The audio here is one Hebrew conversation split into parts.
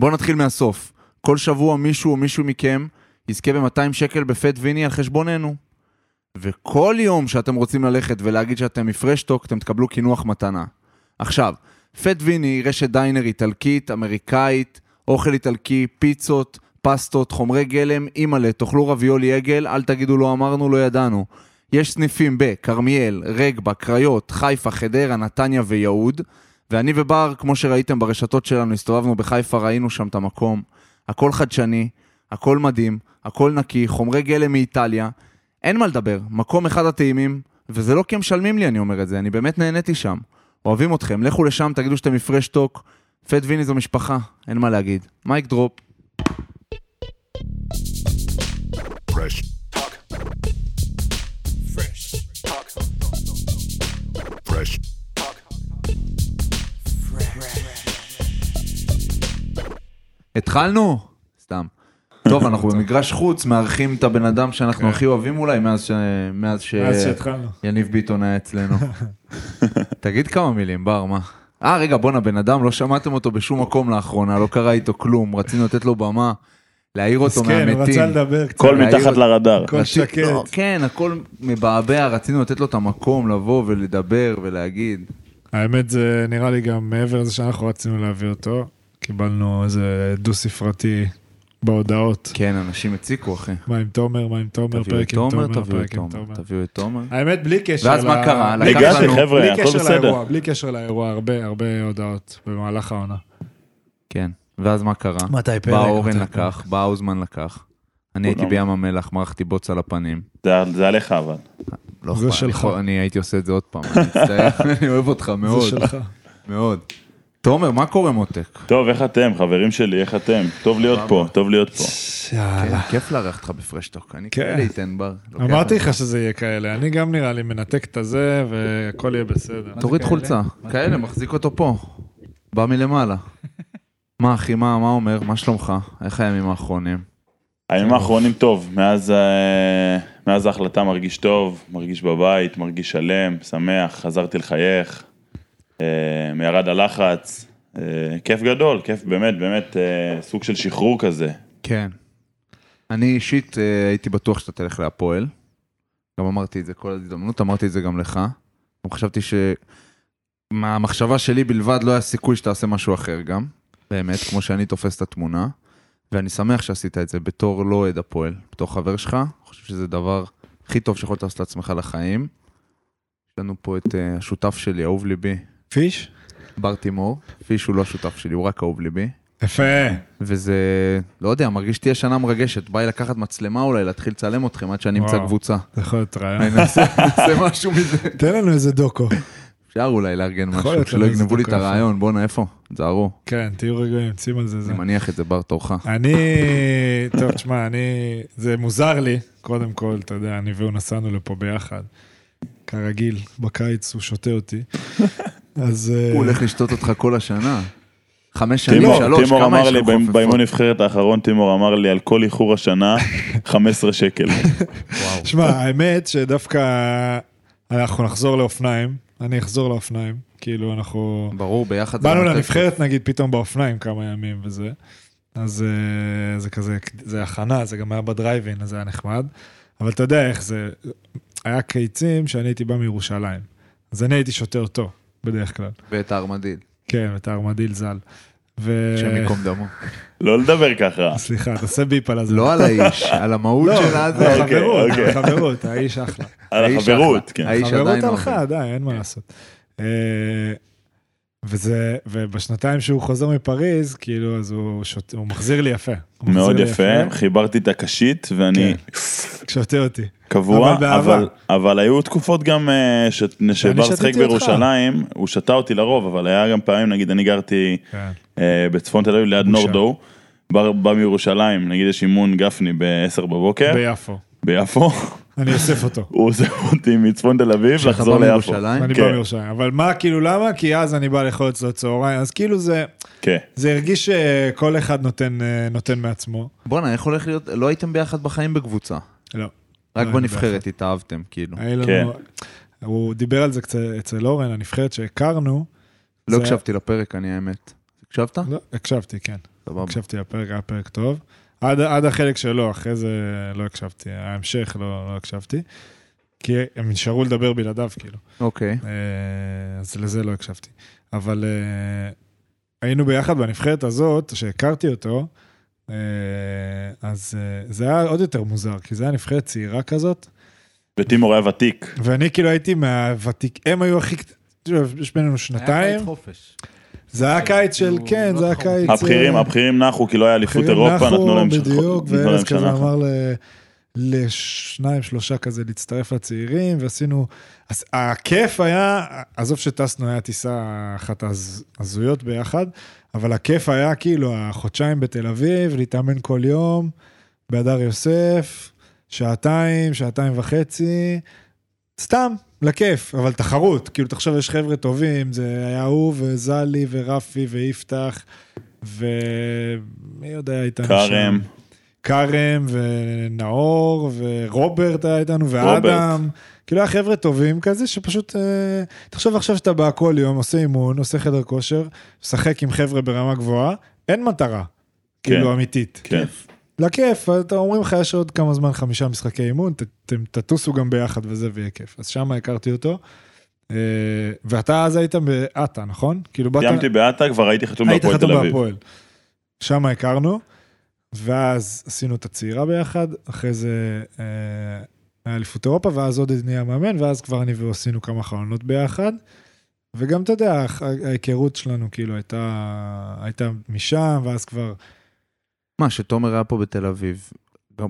בואו נתחיל מהסוף. כל שבוע מישהו או מישהו מכם יזכה ב-200 שקל בפט ויני על חשבוננו. וכל יום שאתם רוצים ללכת ולהגיד שאתם מפרשטוק, אתם תקבלו קינוח מתנה. עכשיו, פט ויני היא רשת דיינר איטלקית, אמריקאית, אוכל איטלקי, פיצות, פסטות, חומרי גלם, אימא'לה, תאכלו רביולי עגל, אל תגידו לא אמרנו, לא ידענו. יש סניפים בכרמיאל, רגבה, קריות, חיפה, חדרה, נתניה ויהוד. ואני ובר, כמו שראיתם ברשתות שלנו, הסתובבנו בחיפה, ראינו שם את המקום. הכל חדשני, הכל מדהים, הכל נקי, חומרי גלם מאיטליה. אין מה לדבר, מקום אחד הטעימים, וזה לא כי הם משלמים לי, אני אומר את זה, אני באמת נהניתי שם. אוהבים אתכם, לכו לשם, תגידו שאתם מפראש טוק. פט ויני זו משפחה, אין מה להגיד. mic drop. Fresh talk. Fresh talk. Fresh התחלנו? סתם. טוב, אנחנו במגרש חוץ, מארחים את הבן אדם שאנחנו הכי אוהבים אולי מאז ש... מאז ש... מאז שהתחלנו. יניב ביטון היה אצלנו. תגיד כמה מילים, בר, מה? אה, רגע, בואנה, בן אדם, לא שמעתם אותו בשום מקום לאחרונה, לא קרה איתו כלום, רצינו לתת לו במה, להעיר אותו מסכן, הוא מהמתים. רצה לדבר קצת. הכל להעיר מתחת. לרדאר. הכל רצינו- שקט. לא, כן, הכל מבעבע, רצינו לתת לו את המקום לבוא ולדבר ולהגיד. האמת זה נראה לי גם מעבר לזה שאנחנו רצינו להביא אותו, קיבלנו איזה דו-ספרתי בהודעות. כן, אנשים הציקו, אחי. מה עם תומר, מה עם תומר, פרק עם תומר, תומר, תביאו את פרק עם תומר. תביאו את תומר. האמת בלי קשר ואז מה קרה? לנו- חבר'ה, בלי הכל קשר בסדר. לאירוע, בלי קשר לאירוע, הרבה הרבה הודעות במהלך העונה. כן. ואז מה קרה? מתי פרק? בא אורן לקח, בא האוזמן לקח. אני הייתי. בים המלח, מרחתי בוץ על הפנים. זה- עליך אבל. לא אכפת, אני הייתי עושה את זה עוד פעם, אני מצטער, אני אוהב אותך מאוד, זה שלך. מאוד. תומר, מה קורה מותק? טוב, איך אתם, חברים שלי, איך אתם? טוב להיות פה, טוב להיות פה. יאללה. כן, כיף לארח אותך בפרשטוק, אני כן. כאלה איתן בר. לוקח אמרתי. לך שזה יהיה כאלה, אני גם נראה לי מנתק את הזה והכל יהיה בסדר. תוריד חולצה, כאלה, מחזיק אותו פה. בא מלמעלה. מה אחי, מה מה אומר? מה שלומך? איך הימים האחרונים? הימים האחרונים טוב, מאז, אה, ההחלטה מרגיש טוב, מרגיש בבית, מרגיש שלם, שמח, חזרתי לחייך, ירד הלחץ, אה, כיף גדול, כיף באמת, באמת, אה, סוג של שחרור כזה. כן. אני אישית אה, הייתי בטוח שאתה תלך להפועל. גם אמרתי את זה כל הזדמנות, אמרתי את זה גם לך. גם חשבתי ש... מהמחשבה שלי בלבד לא היה סיכוי שתעשה משהו אחר גם. באמת, כמו שאני תופס את התמונה. ואני שמח שעשית את זה בתור לא אוהד הפועל, בתור חבר שלך. אני חושב שזה הדבר הכי טוב שיכולת לעשות לעצמך לחיים. יש לנו פה את אה, השותף שלי, אהוב ליבי, פיש? בר תימור. פיש הוא לא השותף שלי, הוא רק אהוב ליבי. יפה. וזה, לא יודע, מרגיש שתהיה שנה מרגשת. בא לי לקחת מצלמה אולי, להתחיל לצלם אתכם עד שאני אמצא. קבוצה. זה יכול להיות רעיון. אני נעשה משהו מזה. תן לנו איזה דוקו. אפשר אולי לארגן משהו, שלא יגנבו לי את. הרעיון, בואנה, איפה? תזהרו. כן, תהיו רגועים, שים על זה זה. אני מניח את זה בר תורך. אני, טוב, תשמע, אני, זה מוזר לי, קודם כל, אתה יודע, אני והוא נסענו לפה ביחד. כרגיל, בקיץ הוא שותה אותי. אז... אה, הוא הולך לשתות אותך כל השנה. חמש שנים, שלוש, כמה יש אמר לי, לך באימון חופפות? באימון נבחרת האחרון, טימור אמר לי על כל איחור השנה, 15 שקל. שמע, האמת שדווקא אנחנו נחזור לאופניים, אני אחזור לאופניים, כאילו אנחנו... ברור, ביחד באנו לנבחרת נגיד פתאום באופניים כמה ימים וזה. אז אה, זה כזה, זה הכנה, זה גם היה בדרייבין, אז זה היה נחמד. אבל אתה יודע איך זה, היה קיצים שאני הייתי בא מירושלים. אז אני הייתי שותה אותו, בדרך כלל. ואת הארמדיל, כן, את הארמדיל ז"ל. ו... השם ייקום דמו. לא לדבר ככה. סליחה, תעשה ביפ על הזה. לא על האיש, על המהות לא, שלה על זה. אוקיי, החברות, אוקיי. על החברות, האיש אחלה. על החברות. כן. האיש חברות עדיין הלכה. די, אין מה לעשות. וזה, ובשנתיים שהוא חוזר מפריז, כאילו, אז הוא, שוט, הוא מחזיר לי יפה. מחזיר מאוד לי יפה, חיברתי את הקשית ואני שותה אותי. קבוע, אבל. אבל, אבל היו תקופות גם אה, ש- שבר אותך. בירושלים, הוא שתה אותי לרוב, אבל היה גם פעמים, נגיד אני גרתי כן. אה, בצפון תל אביב ליד. נורדו, בא מירושלים, נגיד יש אימון גפני ב-10 בבוקר, ביפו. ביפו, אני אוסף אותו. הוא עוזב אותי מצפון תל אביב לחזור ליפו. אני כן. בא מירושלים. אבל מה, כאילו, למה? כי אז אני בא לאכול אצלו צהריים, אז כאילו זה, כן. זה הרגיש שכל אחד נותן, אה, מעצמו. בואנה, איך הולך להיות, לא הייתם ביחד בחיים בקבוצה. לא. רק לא, בנבחרת התאהבתם, כאילו. כן. הוא דיבר על זה קצת אצל אורן, הנבחרת שהכרנו. לא הקשבתי לפרק, אני האמת. הקשבת? לא, הקשבתי, כן. סבבה. הקשבתי לפרק, היה פרק טוב. עד, עד החלק שלו, אחרי זה לא הקשבתי. ההמשך לא, לא הקשבתי. כי הם נשארו לדבר בלעדיו, כאילו. אוקיי. אה, אז לזה לא הקשבתי. אבל אה, היינו ביחד בנבחרת הזאת, שהכרתי אותו, אה, אז זה היה עוד יותר מוזר, כי זה היה נבחרת צעירה כזאת, וטימור היה ותיק. ואני כאילו הייתי מהוותיק, הם היו הכי... יש בינינו שנתיים, חופש. זה היה קיץ של, כאילו, כן, לא זה היה תחרותי. קיץ... הבכירים, אה, הבכירים נחו, כי לא היה אליפות אירופה, נתנו להם שח- בדיוק, וארז כזה שנה. אמר ל- לשניים, שלושה כזה להצטרף לצעירים, ועשינו... אז הכיף היה, עזוב שטסנו, היה טיסה אחת הז- הזויות ביחד, אבל הכיף היה כאילו החודשיים בתל אביב, להתאמן כל יום, בהדר יוסף, שעתיים, שעתיים וחצי, סתם, לכיף, אבל תחרות, כאילו תחשוב, יש חבר'ה טובים, זה היה הוא וזלי ורפי ויפתח, ומי יודע איתנו שם? כרם, כרם ונאור ורוברט היה איתנו ואדם. כאילו היה חבר'ה טובים כזה שפשוט, אה, תחשוב עכשיו שאתה בא כל יום, עושה אימון, עושה חדר כושר, משחק עם חבר'ה ברמה גבוהה, אין מטרה, כאילו אמיתית. כן. לכיף, אתה אומרים לך יש עוד כמה זמן חמישה משחקי אימון, אתם תטוסו גם ביחד וזה ויהיה כיף. אז שם הכרתי אותו. אה, ואתה אז היית בעטה, נכון? כאילו באת... סיימתי בעטה, כבר הייתי חתום היית בהפועל חתום תל אביב. בהפועל. שם הכרנו, ואז עשינו את הצעירה ביחד, אחרי זה אה, היה אליפות אירופה, ואז עוד נהיה מאמן, ואז כבר אני והוא עשינו כמה חלונות ביחד. וגם, אתה יודע, ההיכרות שלנו כאילו הייתה, הייתה משם, ואז כבר... מה, שתומר היה פה בתל אביב.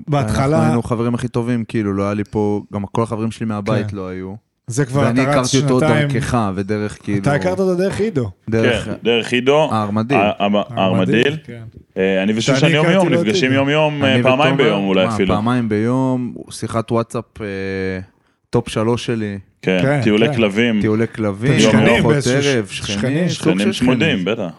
בהתחלה- אנחנו היינו חברים הכי טובים, כאילו, לא היה לי פה, גם כל החברים שלי מהבית כן. לא היו. זה כבר, ואני אתה רץ הכרתי אותו שנתיים... דרכך, ודרך כאילו... אתה הכרת אותו דרך עידו. דרך כן, דרך עידו, הארמדיל. ה- ה- הארמדיל. כן. אה, אני ושושן שאני יום הכרתי יום, לו את נפגשים עידו. יום יום, אה, פעמיים ביום אולי אפילו. פעמיים ביום, שיחת וואטסאפ, אה, טופ שלוש שלי, כן, כן, טיולי כן. כלבים, טיולי כלבים, שכנים ארוחות ערב, שכנים, שכנים, צמודים, שכנים. בטח.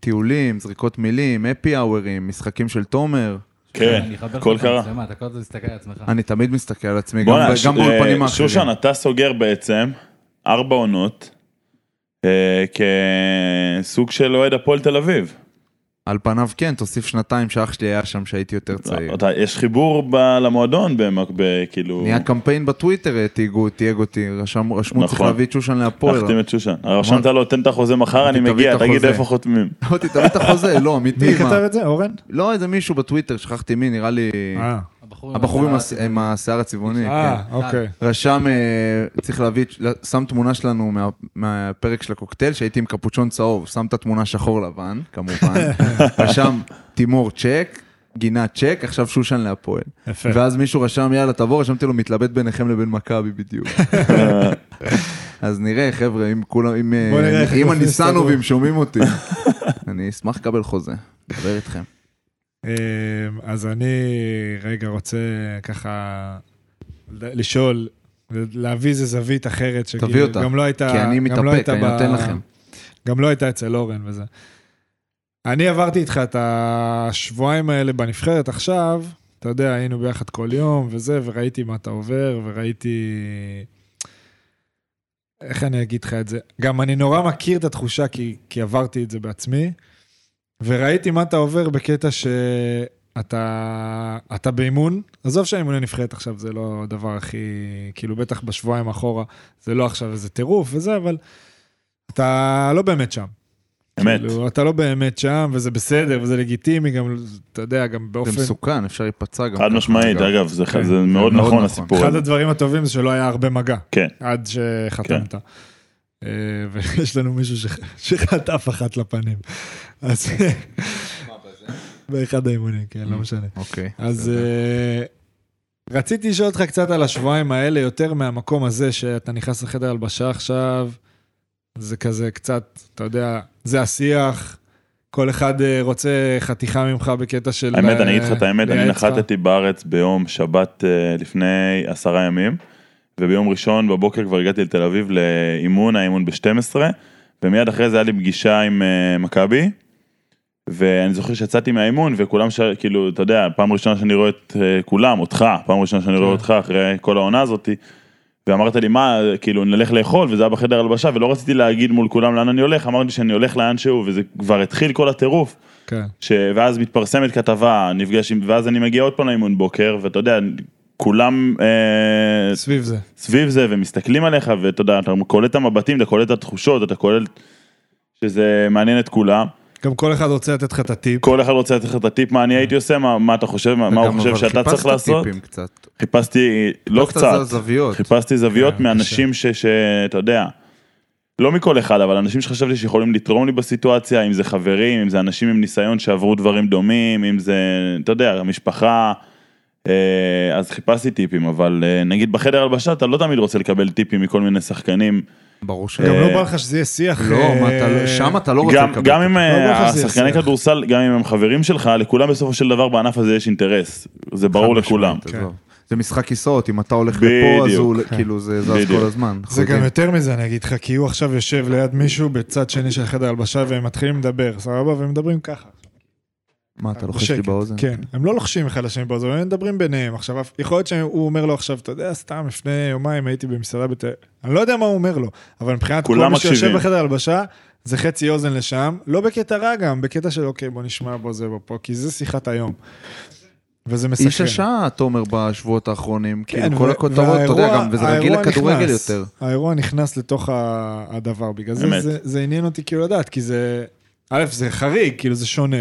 טיולים, זריקות מילים, אפי אאוורים, משחקים של תומר. כן, הכל קרה. המצלמה, אתה כל הזמן תסתכל על עצמך. אני תמיד מסתכל על עצמי, גם באולפנים אה, האחרים. שושן, אתה סוגר בעצם ארבע עונות אה, כסוג של אוהד הפועל תל אביב. על פניו כן, תוסיף שנתיים שאח שלי היה שם שהייתי יותר צעיר. אתה- יש חיבור ב- למועדון, במק- ב- כאילו... נהיה קמפיין בטוויטר, אה, תהיגו, תייג אותי, רשם- רשמו צריך נכון. להביא את שושן להפועל. להחתים את שושן. רשמת לו, תן את החוזה מחר, אני מגיע, את תגיד. איפה חותמים. תביא את החוזה, לא, אמיתי, מי? כתב את זה? אורן? לא, איזה מישהו בטוויטר, שכחתי מי, נראה לי... אה, הבחור עם הס- השיער עם השיער הצבעוני, כן. אה, אוקיי. רשם, אה, צריך להביא, שם תמונה שלנו מה- מהפרק של הקוקטייל, שהייתי עם קפוצ'ון צהוב, שם את התמונה שחור לבן, כמובן, רשם תימור צ'ק, גינה צ'ק, עכשיו שושן להפועל. יפה. ואז מישהו רשם, יאללה, תבוא, רשמתי לו, מתלבט ביניכם לבין מכבי בדיוק. אז נראה, חבר'ה, אם כולם, אם אה, בוא נראה איך אם הגופים הניסנובים שומעים אותי, אני אשמח לקבל חוזה, לדבר איתכם. אמ, אז אני רגע רוצה ככה לשאול, להביא איזה זווית אחרת, שכאילו תביא אותה, גם לא הייתה, כי אני לא מתאפק, הייתה אני ב- נותן לכם. גם לא הייתה אצל אורן וזה. אני עברתי איתך את השבועיים האלה בנבחרת עכשיו, אתה יודע, היינו ביחד כל יום וזה, וראיתי מה אתה עובר, וראיתי... איך אני אגיד לך את זה? גם אני נורא מכיר את התחושה, כי, כי עברתי את זה בעצמי, וראיתי מה אתה עובר בקטע שאתה אתה באימון, עזוב שהאימוני נבחרת עכשיו זה לא הדבר הכי, כאילו בטח בשבועיים אחורה, זה לא עכשיו איזה טירוף וזה, אבל אתה לא באמת שם. אמת. כאילו, אתה לא באמת שם, וזה בסדר, וזה לגיטימי, גם, אתה יודע, גם באופן... זה מסוכן, אפשר להיפצע גם. חד משמעית, אגב. זה כן. זה מאוד מאוד נכון נכון. הסיפור אחד. הדברים הטובים זה שלא היה הרבה מגע, כן, עד שחתמת. אה, ויש לנו מישהו שחטף אחת לפנים. אז... באחד האימונים, כן, לא משנה. אוקיי. אז אה, רציתי לשאול אותך קצת על השבועיים האלה, יותר מהמקום הזה שאתה נכנס לחדר הלבשה עכשיו, זה כזה קצת, אתה יודע, זה השיח, כל אחד אה, רוצה חתיכה ממך בקטע של... האמת, אה, אני אגיד לך את האמת, אני. נחתתי בארץ ביום שבת אה, לפני עשרה ימים, וביום ראשון בבוקר כבר הגעתי לתל אביב לאימון, האימון ב-12, ומיד אחרי זה היה לי פגישה עם אה, מכבי, ואני זוכר שיצאתי מהאימון, וכולם, ש... כאילו, אתה יודע, פעם ראשונה שאני רואה את אה, כולם, אותך, פעם ראשונה שאני רואה כן. אותך אחרי כל העונה הזאתי, ואמרת לי, מה, כאילו, נלך לאכול, וזה היה בחדר הלבשה, ולא רציתי להגיד מול כולם לאן אני הולך, אמרתי שאני הולך לאן שהוא, וזה כבר התחיל כל הטירוף. כן. ש... ואז מתפרסמת כתבה, נפגש עם, ואז אני מגיע עוד פעם לאימון בוקר, ואתה יודע, כולם אה, סביב זה. סביב זה, ומסתכלים עליך, ואתה יודע, אתה קולט את המבטים, אתה קולט את התחושות, אתה קולט שזה מעניין את כולם. גם כל אחד רוצה לתת לך את הטיפ. כל אחד רוצה לתת לך את הטיפ מה אני הייתי עושה, מה, מה אתה חושב, מה, מה הוא חושב שאתה צריך לעשות. טיפים קצת. חיפשתי, לא חיפשת קצת, זוויות. חיפשתי זוויות כן, מאנשים ש- שאתה יודע, לא מכל אחד, אבל אנשים שחשבתי שיכולים לתרום לי בסיטואציה, אם זה חברים, אם זה אנשים עם ניסיון שעברו דברים דומים, אם זה, אתה יודע, המשפחה, אה, אז חיפשתי טיפים, אבל אה, נגיד בחדר הלבשה אתה לא תמיד רוצה לקבל טיפים מכל מיני שחקנים. ברור ש... גם אה, לא בא לך שזה יהיה שיח... לא, אה, לא- שם אתה לא רוצה לקבל. גם אם לא אה, השחקני. כדורסל, גם אם הם חברים שלך, לכולם בסופו של דבר בענף הזה יש אינטרס, זה ברור לכולם. כן. עזוב. זה משחק כיסאות, אם אתה הולך לפה, אז הוא. כאילו זה זז. כל הזמן. זה גם. יותר מזה, אני אגיד לך, כי הוא עכשיו יושב ליד מישהו בצד שני של חדר הלבשה והם מתחילים לדבר, סבבה? והם מדברים ככה. מה, אתה לוחש לי. באוזן? כן, הם לא לוחשים אחד לשני באוזן, הם מדברים ביניהם. עכשיו, יכול להיות שהוא אומר לו עכשיו, אתה יודע, סתם לפני יומיים הייתי במסעדה בת... אני לא יודע מה הוא אומר לו, אבל מבחינת כל מי שיושב. בחדר הלבשה, זה חצי אוזן לשם, לא בקטע רע גם, בקטע של אוקיי, בוא נשמע בו זה בו, כי זה שיחת היום. וזה מסקרן. איש השעה, תומר, בשבועות האחרונים. כן, כאילו, כל הכותרות, אתה יודע, גם, וזה רגיל לכדורגל. יותר. האירוע נכנס לתוך הדבר, בגלל זה. זה זה עניין אותי כאילו לדעת, כי זה, א', זה חריג, כאילו זה שונה,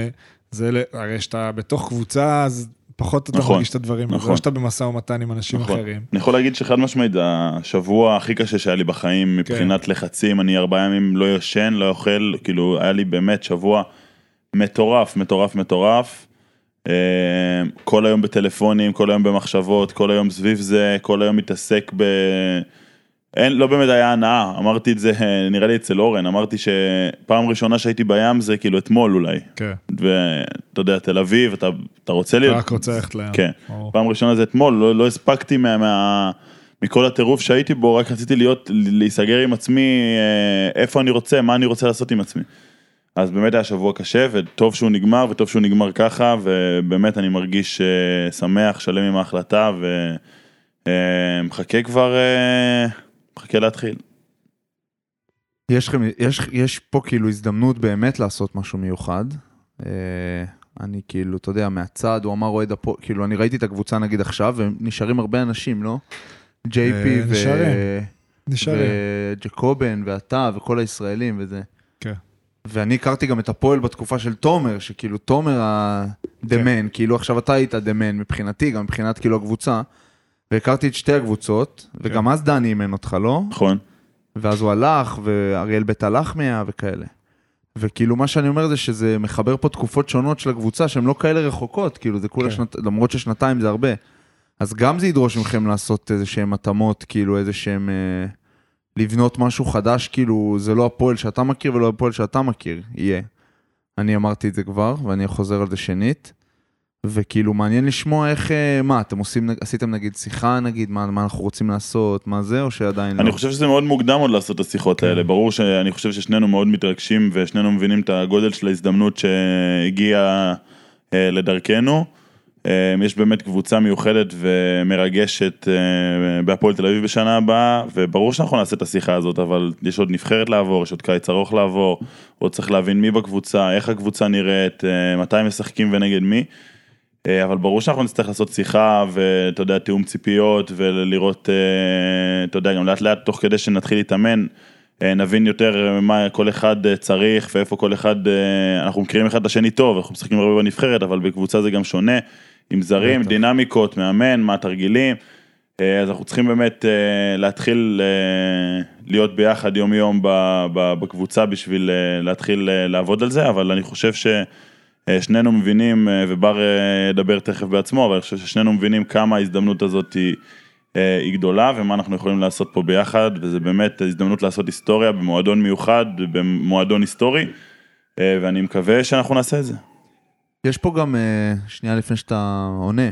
זה, הרי שאתה בתוך קבוצה, אז פחות אתה נכון, מרגיש את הדברים. זה נכון. לא שאתה במשא ומתן עם אנשים נכון. אחרים. אני יכול להגיד שחד משמעית, זה השבוע הכי קשה שהיה לי בחיים מבחינת לחצים, אני ארבעה ימים לא ישן, לא אוכל, כאילו היה לי באמת שבוע מטורף, מטורף, מטורף. אה, כל היום בטלפונים, כל היום במחשבות, כל היום סביב זה, כל היום מתעסק ב... אין, לא באמת היה הנאה, אמרתי את זה, אה, נראה לי אצל אורן, אמרתי שפעם ראשונה שהייתי בים זה כאילו אתמול אולי. כן, ואתה יודע, תל אביב, אתה, אתה רוצה להיות... רק רוצה ללכת לים. כן. ברור. פעם ראשונה זה אתמול, לא, לא הספקתי מה, מה, מכל הטירוף שהייתי בו, רק רציתי להיות, להיסגר עם עצמי, אה, איפה אני רוצה, מה אני רוצה לעשות עם עצמי. אז באמת היה שבוע קשה, וטוב שהוא נגמר, וטוב שהוא נגמר ככה, ובאמת אני מרגיש אה, שמח, שלם עם ההחלטה, ומחכה כבר, אה, מחכה להתחיל. יש, לכם, יש, יש פה כאילו הזדמנות באמת לעשות משהו מיוחד. אה, אני כאילו, אתה יודע, מהצד, הוא אמר אוהד הפועל, כאילו, אני ראיתי את הקבוצה נגיד עכשיו, ונשארים הרבה אנשים, לא? ג'יי פי אה, ו... נשארים. וג'קובן ואתה וכל הישראלים וזה. כן. ואני הכרתי גם את הפועל בתקופה של תומר, שכאילו תומר הדמן, כן. כאילו עכשיו אתה היית דמן מבחינתי, גם מבחינת כאילו הקבוצה. והכרתי את שתי הקבוצות, כן. וגם אז דני אימן אותך, לא? נכון? ואז הוא הלך, ואריאל בית הלך מה וכאלה. וכאילו מה שאני אומר זה שזה מחבר פה תקופות שונות של הקבוצה שהן לא כאלה רחוקות, כאילו זה כולה כן. שנת... למרות ששנתיים זה הרבה. אז גם זה ידרוש מכם לעשות איזה שהם התאמות, כאילו איזה שהם... אה, לבנות משהו חדש, כאילו זה לא הפועל שאתה מכיר ולא הפועל שאתה מכיר, יהיה. אני אמרתי את זה כבר, ואני חוזר על זה שנית. וכאילו מעניין לשמוע איך, אה, מה, אתם עושים, עשיתם נגיד שיחה נגיד, מה, מה אנחנו רוצים לעשות, מה זה, או שעדיין לא? אני חושב שזה מאוד מוקדם עוד לעשות את השיחות כן. האלה, ברור שאני חושב ששנינו מאוד מתרגשים ושנינו מבינים את הגודל של ההזדמנות שהגיעה אה, לדרכנו. אה, יש באמת קבוצה מיוחדת ומרגשת אה, בהפועל תל אביב בשנה הבאה, וברור שאנחנו נעשה את השיחה הזאת, אבל יש עוד נבחרת לעבור, יש עוד קיץ ארוך לעבור, עוד צריך להבין מי בקבוצה, איך הקבוצה נראית, אה, מתי משחקים ונגד מי. אה, אבל ברור שאנחנו נצטרך לעשות שיחה ואתה יודע, תיאום ציפיות ולראות, אה, אתה יודע, גם לאט לאט תוך כדי שנתחיל להתאמן, אה, נבין יותר מה כל אחד צריך ואיפה כל אחד, אנחנו מכירים אחד את השני טוב, אנחנו משחקים הרבה בנבחרת, אבל בקבוצה זה גם שונה, עם זרים. דינמיקות, מאמן, מה התרגילים. אז אנחנו צריכים באמת להתחיל להיות ביחד יום יום בקבוצה בשביל להתחיל לעבוד על זה, אבל אני חושב אה, ששנינו מבינים, אה, ובר אה, ידבר תכף בעצמו, אבל אני חושב ששנינו מבינים כמה ההזדמנות הזאת היא, אה, היא גדולה ומה אנחנו יכולים לעשות פה ביחד, וזה באמת הזדמנות לעשות היסטוריה במועדון מיוחד, במועדון היסטורי, אה, ואני מקווה שאנחנו נעשה את זה. יש פה גם, אה, שנייה לפני שאתה עונה,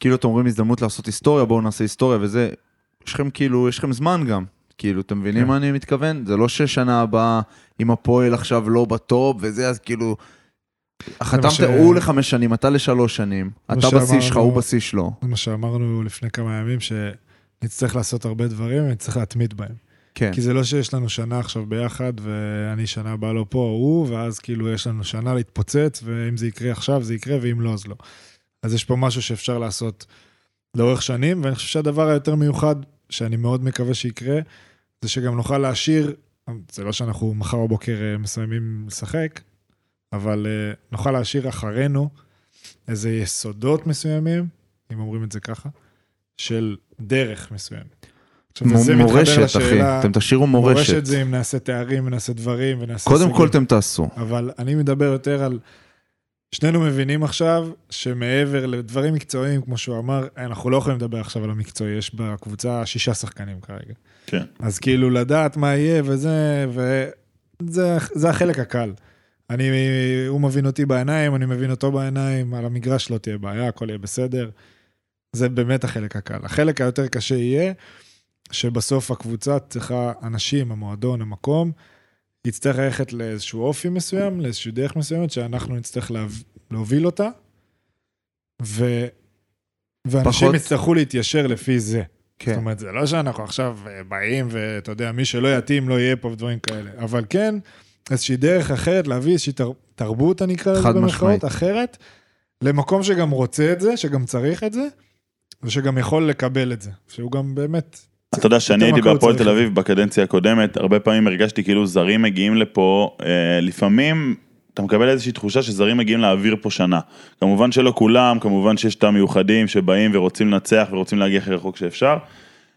כאילו אתם אומרים הזדמנות לעשות היסטוריה, בואו נעשה היסטוריה וזה, יש לכם כאילו, יש לכם זמן גם, כאילו, אתם מבינים כן. מה אני מתכוון? זה לא ששנה הבאה, אם הפועל עכשיו לא בטופ וזה, אז כאילו, חתמתם, ש- הוא לחמש שנים, אתה לשלוש שנים, אתה בשיא שלך, הוא בשיא שלו. זה מה שאמרנו לפני כמה ימים, נצטרך לעשות הרבה דברים ונצטרך להתמיד בהם. כן. כי זה לא שיש לנו שנה עכשיו ביחד, ואני שנה הבאה לא פה, הוא, ואז כאילו יש לנו שנה להתפוצץ, ואם זה יקרה עכשיו, זה יקרה, ואם לא, אז לא. אז יש פה משהו שאפשר לעשות לאורך שנים, ואני חושב שהדבר היותר מיוחד, שאני מאוד מקווה שיקרה, זה שגם נוכל להשאיר, זה לא שאנחנו מחר בבוקר אה, מסיימים לשחק, אבל אה, נוכל להשאיר אחרינו איזה יסודות מסוימים, אם אומרים את זה ככה, של דרך מסוימת. עכשיו, מ- מתחבר מורשת, אחי. לשאלה- אתם תשאירו מורשת. מורשת זה אם נעשה תארים ונעשה דברים ונעשה... קודם הישגים. כל אתם תעשו. אבל אני מדבר יותר על... שנינו מבינים עכשיו שמעבר לדברים מקצועיים, כמו שהוא אמר, אנחנו לא יכולים לדבר עכשיו על המקצועי, יש בקבוצה שישה שחקנים כרגע. כן. אז כאילו לדעת מה יהיה וזה, וזה זה החלק הקל. אני, הוא מבין אותי בעיניים, אני מבין אותו בעיניים, על המגרש לא תהיה בעיה, הכל יהיה בסדר. זה באמת החלק הקל. החלק היותר קשה יהיה, שבסוף הקבוצה צריכה אנשים, המועדון, המקום, יצטרך ללכת לאיזשהו אופי מסוים, לאיזושהי דרך מסוימת, שאנחנו נצטרך לה... להוביל אותה, ו... ואנשים פחות- יצטרכו להתיישר לפי זה. זאת כן. אומרת, זה לא שאנחנו עכשיו אה, באים ואתה יודע, מי שלא יתאים לא יהיה פה ודברים כאלה. אבל כן, איזושהי דרך אחרת להביא איזושהי תר... תרבות, אני אקרא לזה משמעית. אחרת, למקום שגם רוצה את זה, שגם צריך את זה, ושגם יכול לקבל את זה. שהוא גם באמת... אתה יודע, שאני הייתי בהפועל תל. אביב בקדנציה הקודמת, הרבה פעמים הרגשתי כאילו זרים מגיעים לפה, אה, לפעמים אתה מקבל איזושהי תחושה שזרים מגיעים להעביר פה שנה. כמובן שלא כולם, כמובן שיש את המיוחדים שבאים ורוצים לנצח ורוצים להגיע הכי רחוק שאפשר,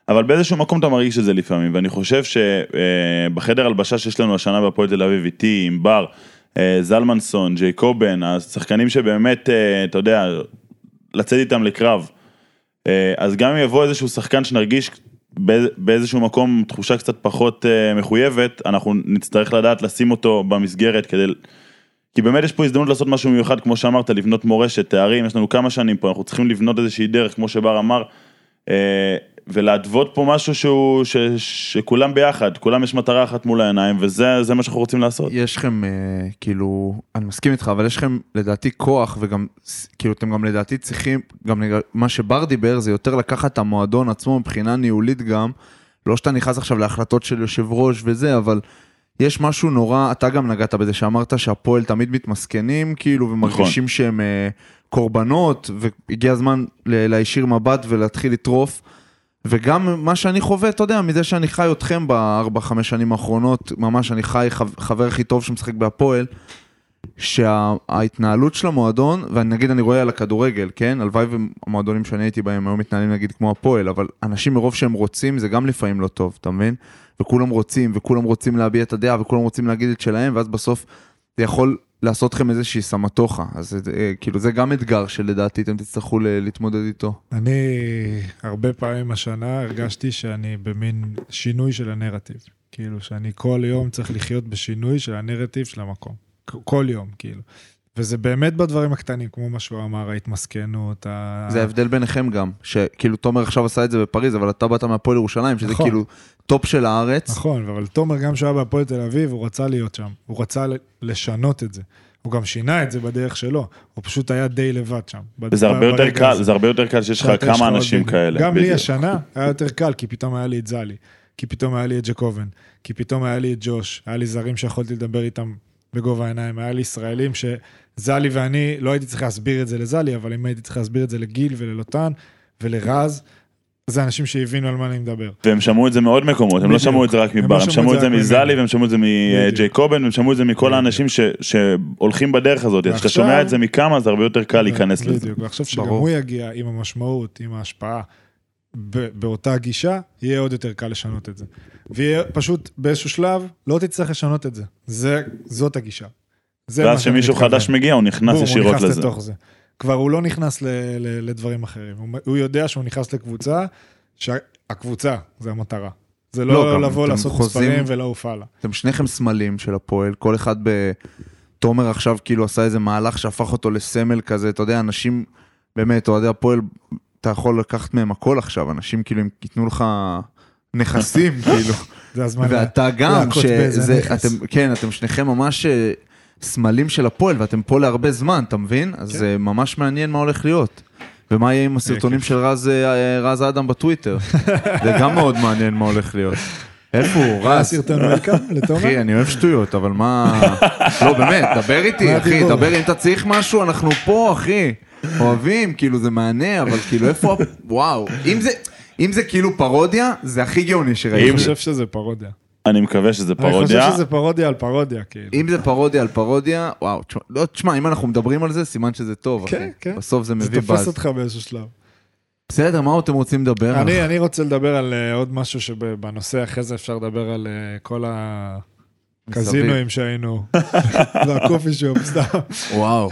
אבל באיזשהו מקום אתה מרגיש את זה לפעמים, ואני חושב שבחדר הלבשה שיש לנו השנה בהפועל תל אביב איתי, עם בר, אה, זלמנסון, ג'ייקובן, השחקנים שבאמת, אה, אתה יודע, לצאת איתם לקרב. אה, אז גם אם יבוא איזשהו שחקן שנרגיש באיז- באיזשהו מקום תחושה קצת פחות אה, מחויבת, אנחנו נצטרך לדעת לשים אותו במסגרת כדי... כי באמת יש פה הזדמנות לעשות משהו מיוחד, כמו שאמרת, לבנות מורשת, תארים, יש לנו כמה שנים פה, אנחנו צריכים לבנות איזושהי דרך, כמו שבר אמר, אה, ולהתוות פה משהו שהוא, ש, שכולם ביחד, כולם יש מטרה אחת מול העיניים, וזה זה מה שאנחנו רוצים לעשות. יש לכם, אה, כאילו, אני מסכים איתך, אבל יש לכם לדעתי כוח, וגם, כאילו, אתם גם לדעתי צריכים, גם מה שבר דיבר, זה יותר לקחת את המועדון עצמו מבחינה ניהולית גם, לא שאתה נכנס עכשיו להחלטות של יושב ראש וזה, אבל יש משהו נורא, אתה גם נגעת בזה, שאמרת שהפועל תמיד מתמסכנים, כאילו, ומרגישים שהם אה, קורבנות, והגיע הזמן להישיר מבט ולהתחיל לטרוף. וגם מה שאני חווה, אתה יודע, מזה שאני חי אתכם בארבע, חמש שנים האחרונות, ממש אני חי חב- חבר הכי טוב שמשחק בהפועל, שההתנהלות של המועדון, ונגיד אני רואה על הכדורגל, כן? הלוואי והמועדונים שאני הייתי בהם היו מתנהלים נגיד כמו הפועל, אבל אנשים מרוב שהם רוצים, זה גם לפעמים לא טוב, אתה מבין? וכולם רוצים, וכולם רוצים להביע את הדעה, וכולם רוצים להגיד את שלהם, ואז בסוף זה יכול לעשות לכם איזושהי סמטוחה. אז אה, כאילו זה גם אתגר שלדעתי אתם תצטרכו להתמודד איתו. אני הרבה פעמים השנה הרגשתי שאני במין שינוי של הנרטיב. כאילו, שאני כל יום צריך לחיות בשינוי של הנרטיב של המקום. כל יום, כאילו. וזה באמת בדברים הקטנים, כמו מה שהוא אמר, ההתמסכנות, ה... זה ההבדל ביניכם גם, שכאילו תומר עכשיו עשה את זה בפריז, אבל אתה באת מהפועל ירושלים, שזה נכון. כאילו top של הארץ. נכון, אבל תומר, גם כשהוא היה בהפועל תל אביב, הוא רצה להיות שם. הוא רצה ל- לשנות את זה. הוא גם שינה את זה בדרך שלו. הוא פשוט היה די לבד שם. וזה הרבה יותר קל, הזה. זה הרבה יותר קל שיש לך כמה אנשים בדיוק. כאלה. גם לי בדיוק. השנה היה יותר קל, כי פתאום היה לי את זלי, כי פתאום היה לי את ג'קובן, כי פתאום היה לי את ג'וש, היה לי זרים שיכולתי לדבר איתם בגובה העיניים, היה לי ישראלים שזלי ואני, לא הייתי צריך להסביר את זה לזלי, אבל אם הייתי צריך להסביר את זה לגיל וללוטן ולרז, זה אנשים שהבינו על מה אני מדבר. והם שמעו את זה מעוד מקומות, הם לא. שמעו את זה רק הם מבר, לא הם שמעו את זה מזלי. והם שמעו את זה. מג'ייקובן והם שמעו את זה מכל. האנשים ש- שהולכים בדרך הזאת, אז כשאתה שומע את זה מכמה זה הרבה יותר קל להיכנס לזה. בדיוק, ועכשיו שגם. הוא יגיע עם המשמעות, עם ההשפעה, ב- באותה גישה, יהיה עוד יותר קל לשנות את זה. ויהיה פשוט באיזשהו שלב, לא תצטרך לשנות את זה. זה, זאת הגישה. זה ואז כשמישהו. חדש מגיע הוא נכנס בום, ישירות הוא נכנס לזה. לתוך זה. כבר הוא לא נכנס ל- ל- לדברים אחרים. הוא, הוא יודע שהוא נכנס לקבוצה, שהקבוצה זה המטרה. זה לא, לא, גם לבוא לעשות חוזים- מספרים ולעוף הלאה. אתם שניכם סמלים של הפועל, כל אחד ב... תומר עכשיו כאילו עשה איזה מהלך שהפך אותו לסמל כזה, אתה יודע, אנשים, באמת, אוהדי הפועל, אתה יכול לקחת מהם הכל עכשיו, אנשים כאילו הם ייתנו לך נכסים, כאילו. זה הזמן ואתה גם, שזה. אתם, כן, אתם שניכם ממש אה, סמלים של הפועל, ואתם פה להרבה זמן, אתה מבין? אז כן. זה ממש מעניין מה הולך להיות. ומה יהיה עם הסרטונים של רז, אה, רז אדם בטוויטר? זה גם מאוד מעניין מה הולך להיות. איפה הוא, רז? סרטון וולקאם לתומר? אחי, אני אוהב שטויות, אבל מה... לא, באמת, דבר איתי, אחי? דבר אם אתה צריך משהו, אנחנו פה, אחי. אוהבים, כאילו, זה מענה, אבל כאילו, איפה... וואו. אם זה... אם זה כאילו פרודיה, זה הכי גאוני אני שראיתי. חושב שזה פרודיה. אני מקווה שזה אני חושב פרודיה. שזה פרודיה על פרודיה, כאילו. אם זה פרודיה על פרודיה, וואו, תשמע, לא, תשמע, אם אנחנו מדברים על זה, סימן שזה טוב, אחי. כן, כן. בסוף זה זה מביא תופס באז. אותך באיזשהו שלב. בסדר, מה עוד אתם רוצים לדבר? אני, אני רוצה לדבר על אה, עוד משהו שבנושא, אחרי זה אפשר לדבר על אה, כל הקזינואים שהיינו, והקופי שופ, סתם. וואו.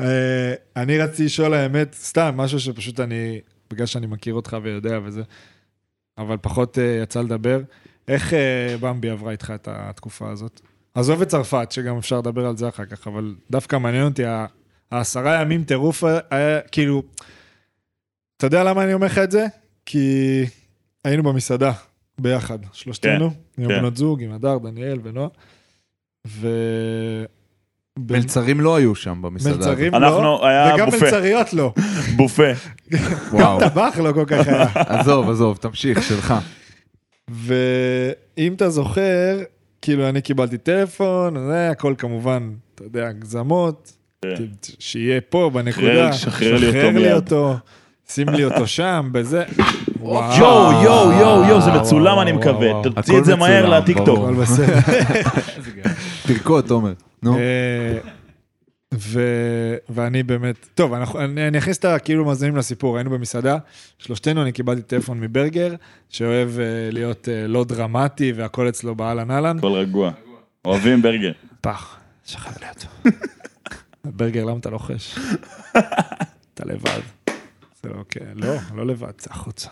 אה, אני רציתי לשאול האמת, סתם, משהו שפשוט אני, בגלל שאני מכיר אותך ויודע וזה, אבל פחות אה, יצא לדבר, איך אה, במבי עברה איתך את התקופה הזאת? עזוב את צרפת, שגם אפשר לדבר על זה אחר כך, אבל דווקא מעניין אותי, העשרה ימים טירוף היה, כאילו, אתה יודע למה אני אומר לך את זה? כי היינו במסעדה ביחד, שלושתנו, עם כן. בנות זוג, עם הדר, דניאל ונועה, ו... מלצרים לא היו שם במסעדה. מלצרים אנחנו, לא, וגם. מלצריות לא. בופה. גם. טבח לא כל כך היה. עזוב, עזוב, תמשיך, שלך. ואם אתה זוכר, כאילו אני קיבלתי טלפון, זה הכל כמובן, אתה יודע, הגזמות, כן. שיהיה פה בנקודה, שחרר לי אותו שחרר לי מיד. אותו, שים לי אותו שם, בזה. יואו, יואו, יואו, יואו, זה מצולם אני מקווה. תוציא את זה מהר לטיקטוק. ברור. הכל בסדר. תרקוד, תומר. נו. אה, ו- ואני באמת, טוב, אנחנו- אני אני אכניס את הכאילו מאזינים לסיפור, היינו במסעדה, שלושתנו, אני קיבלתי טלפון מברגר, שאוהב אה, להיות אה, לא דרמטי והכל אצלו באהלן אהלן. הכל רגוע. אוהבים ברגר. פח, שחרר לי אותו. ברגר, למה אתה לוחש? אתה לבד. זה לא, כן, לא, לא לבד, צא החוצה.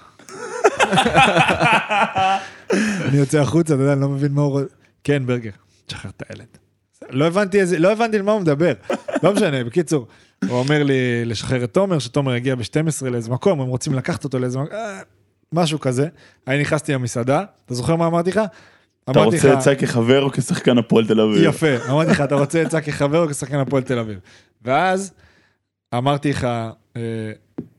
אני יוצא החוצה, אתה יודע, אני לא מבין מה הוא רוצה. כן, ברגר, תשחרר את הילד. לא הבנתי איזה, לא הבנתי על מה הוא מדבר. לא משנה, בקיצור, הוא אומר לי לשחרר את תומר, שתומר יגיע ב-12 לאיזה מקום, הם רוצים לקחת אותו לאיזה מקום, אה, משהו כזה. אני נכנסתי למסעדה, אתה זוכר מה אמרתי לך? אתה רוצה עצה כחבר או כשחקן הפועל תל אביב? יפה, אמרתי לך, אתה רוצה עצה כחבר או כשחקן הפועל תל אביב? ואז אמרתי לך אה,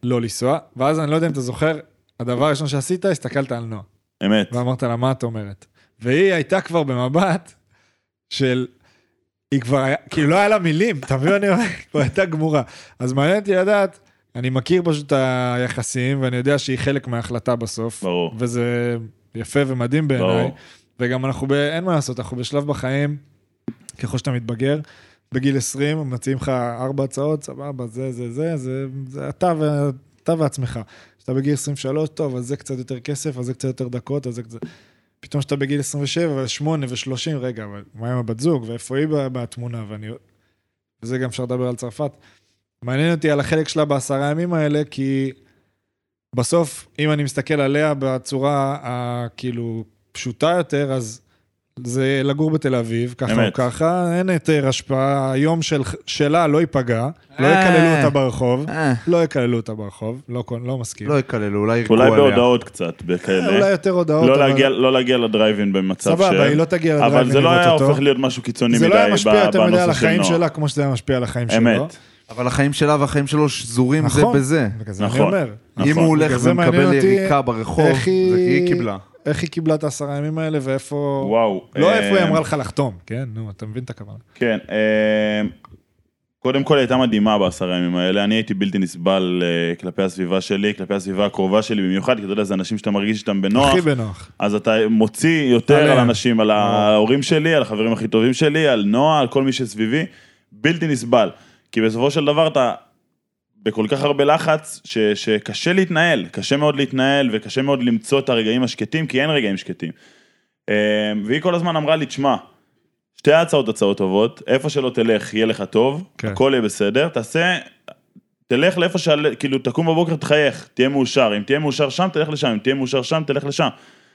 לא לנסוע, ואז אני לא יודע אם אתה זוכר, הדבר הראשון שעשית, הסתכלת על נועה, אמת. ואמרת לה, מה את אומרת? והיא הייתה כבר במבט של... היא כבר כאילו לא היה לה מילים, אתה מבין מה אני אומר? היא כבר הייתה גמורה. אז מעניין אותי לדעת, אני מכיר פשוט את היחסים, ואני יודע שהיא חלק מההחלטה בסוף. ברור. וזה יפה ומדהים בעיניי. וגם אנחנו, ב... אין מה לעשות, אנחנו בשלב בחיים, ככל שאתה מתבגר, בגיל 20, מציעים לך ארבע הצעות, סבבה, זה, זה, זה, זה, זה אתה, ו... אתה ועצמך. כשאתה בגיל 23, טוב, אז זה קצת יותר כסף, אז זה קצת יותר דקות, אז זה קצת... פתאום כשאתה בגיל 27 ו-8 ו-30, רגע, אבל מה עם הבת זוג, ואיפה היא בתמונה, ואני... וזה גם אפשר לדבר על צרפת. מעניין אותי על החלק שלה בעשרה ימים האלה, כי בסוף, אם אני מסתכל עליה בצורה הכאילו פשוטה יותר, אז זה לגור בתל אביב, ככה או אמת. ככה, אין יותר השפעה, היום של, שלה לא ייפגע, לא אה. יקללו אותה ברחוב, אה, לא יקללו אותה ברחוב, לא, לא מסכים. לא יקללו, אולי אולי עליה. בהודעות קצת, בכאלה. אולי יותר הודעות, לא אבל- להגיע- לא להגיע לדרייבין במצב ש... סבבה, היא לא תגיע לדרייב אבל זה לא היה אותו. הופך להיות משהו קיצוני זה מדי לא היה משפיע ב- יותר מדי על בנושא של החיים. שלה, כמו שזה היה משפיע על החיים שלו. אמת. אבל החיים שלה והחיים שלו שזורים זה נכון. בזה. זה אני נכון. אומר. אם נכון. הוא הולך זה ומקבל יריקה ברחוב, זה היא קיבלה. איך היא קיבלה את העשרה ימים האלה, ואיפה... וואו. לא אה, איפה היא אמרה לך לחתום, כן? נו, אתה מבין את הכוונה. כן, אה, קודם כל הייתה מדהימה בעשרה ימים האלה, אני הייתי בלתי נסבל אה, כלפי הסביבה שלי, כלפי הסביבה הקרובה שלי במיוחד, כי אתה יודע, זה אנשים שאתה מרגיש איתם בנוח, הכי בנוח. אז אתה מוציא יותר עליהם. על אנשים, על ההורים שלי, על החברים הכי טובים שלי, על נועה, על כל מי שסביבי, בלתי נסבל. כי בסופו של דבר אתה בכל כך הרבה לחץ, ש, שקשה להתנהל, קשה מאוד להתנהל וקשה מאוד למצוא את הרגעים השקטים, כי אין רגעים שקטים. אה, והיא כל הזמן אמרה לי, תשמע, שתי ההצעות הצעות טובות, איפה שלא תלך יהיה לך טוב, כן. הכל יהיה בסדר, תעשה, תלך לאיפה שעל, כאילו תקום בבוקר תחייך, תהיה מאושר, אם תהיה מאושר שם תלך לשם, אם תהיה מאושר שם תלך לשם,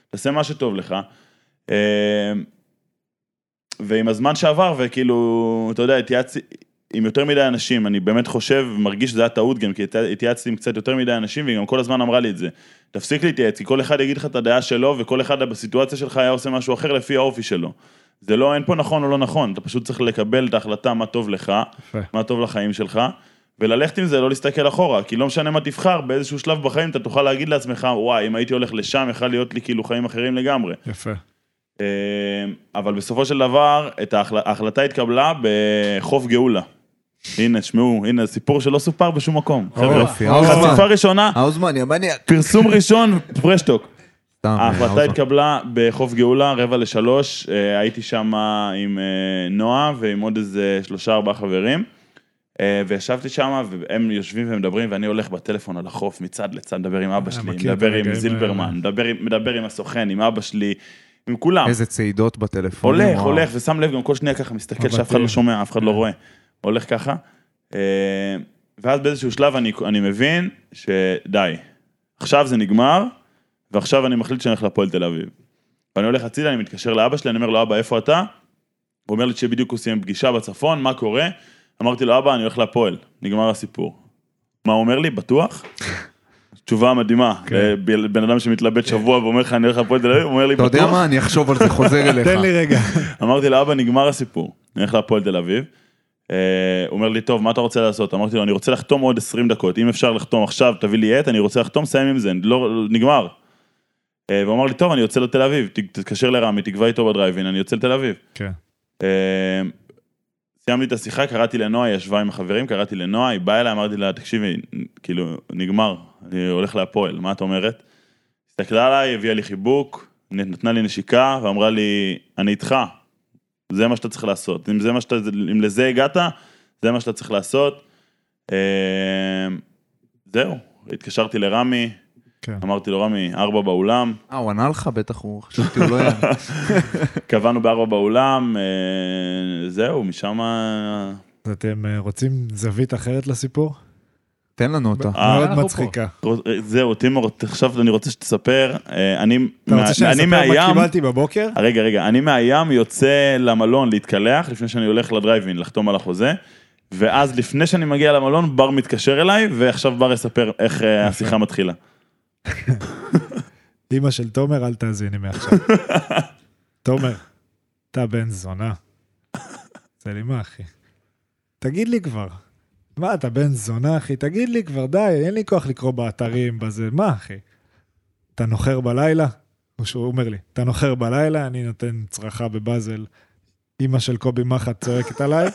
תעשה מה שטוב לך. אה, ועם הזמן שעבר וכאילו, אתה יודע, התייעצתי עם יותר מדי אנשים, אני באמת חושב ומרגיש שזה היה טעות גם, כי התייע- התייעצתי עם קצת יותר מדי אנשים, והיא גם כל הזמן אמרה לי את זה. תפסיק להתייעץ, כי כל אחד יגיד לך את הדעה שלו, וכל אחד בסיטואציה שלך היה עושה משהו אחר לפי האופי שלו. זה לא, אין פה נכון או לא נכון, אתה פשוט צריך לקבל את ההחלטה מה טוב לך, יפה. מה טוב לחיים שלך, וללכת עם זה, לא להסתכל אחורה, כי לא משנה מה תבחר, באיזשהו שלב בחיים אתה תוכל להגיד לעצמך, וואי, אם הייתי הולך לשם, יכול להיות לי כאילו חיים אחרים לגמרי. יפה. אה, אבל בסופו של דבר. ההחלטה התקבלה בחוף גאולה. הנה, שמעו, הנה, סיפור שלא סופר בשום מקום. חבר'ה, יופי, חשיפה ראשונה, האוזמן. פרסום ראשון, פרשטוק. ההחלטה. התקבלה בחוף גאולה, רבע לשלוש, אה, הייתי שם עם אה, נועה ועם עוד איזה שלושה ארבעה חברים, אה, וישבתי שם, והם יושבים ומדברים, ואני הולך בטלפון על החוף מצד לצד, מדבר עם אבא שלי, מכיר את מדבר עם הרגעים האלה. זילברמן, מדבר עם- מדבר עם הסוכן, עם אבא שלי, עם כולם. איזה צעידות בטלפון. הולך. הולך, ושם לב גם כל שנייה ככה מסתכל. שאף אחד לא שומע, אף אחד לא כן. רואה. הולך ככה. אה, ואז באיזשהו שלב אני, אני מבין שדי, עכשיו זה נגמר, ועכשיו אני מחליט שאני הולך להפועל תל אביב. ואני הולך הצידה, אני מתקשר לאבא שלי, אני אומר לו, אבא, איפה אתה? הוא אומר לי שבדיוק הוא סיים פגישה בצפון, מה קורה? אמרתי לו, אבא, אני הולך להפועל, נגמר הסיפור. מה הוא אומר לי? בטוח? תשובה מדהימה, כן. בן אדם שמתלבט שבוע ואומר לך, אני הולך להפועל תל אביב, הוא אומר לי, אתה בטוח? יודע מה? אני אחשוב על זה, חוזר אליך. תן לי רגע. אמרתי לו, אבא, נגמר הסיפור, אני הולך להפועל תל אביב. אה, הוא אומר לי, טוב, מה אתה רוצה לעשות? אמרתי לו, אני רוצה לחתום עוד 20 דקות, אם אפשר לחתום עכשיו, תביא לי עט, אני רוצה לחתום, סיים עם זה, לא, נגמר. אה, והוא אמר לי, טוב, אני יוצא לתל אביב, תתקשר לרמי, תקבע איתו בדרייבין, אני יוצא לתל אביב. כן. אה, סיימתי את השיחה, קראתי לנועה, היא ישבה עם החברים, קראתי לנועה, היא באה אליי, אמרתי לה, תקשיבי, כאילו, נגמר, אני הולך להפועל, מה את אומרת? הסתכלה עליי, הביאה לי חיבוק, נתנה לי נשיקה, ואמרה לי, אני איתך, זה מה שאתה צריך לעשות. אם, זה מה שאתה, אם לזה הגעת, זה מה שאתה צריך לעשות. אה, זהו, התקשרתי לרמי, כן. אמרתי לו, רמי, ארבע באולם, אה, הוא ענה לך? בטח הוא, חשבתי הוא לא יענה. קבענו בארבע באולם, אה, זהו, משם... אתם אה, רוצים זווית אחרת לסיפור? תן לנו אותה. אה, מאוד מצחיקה. זהו, טימור, עכשיו אני רוצה שתספר, אה, אני, אתה מה- רוצה שאני אני אספר מה מהים, קיבלתי בבוקר? רגע, רגע, אני מהים יוצא למלון להתקלח, לפני שאני הולך לדרייבין לחתום על החוזה, ואז לפני שאני מגיע למלון, בר מתקשר אליי, ועכשיו בר יספר איך אה, השיחה מתחילה. אמא של תומר, אל תאזיני מעכשיו. תומר, אתה בן זונה. זה לי מה, אחי? תגיד לי כבר. מה, אתה בן זונה, אחי? תגיד לי כבר, די, אין לי כוח לקרוא באתרים, בזה. מה, אחי? אתה נוחר בלילה? או שהוא אומר לי, אתה נוחר בלילה, אני נותן צרחה בבאזל. אמא של קובי מחט צועקת עליי,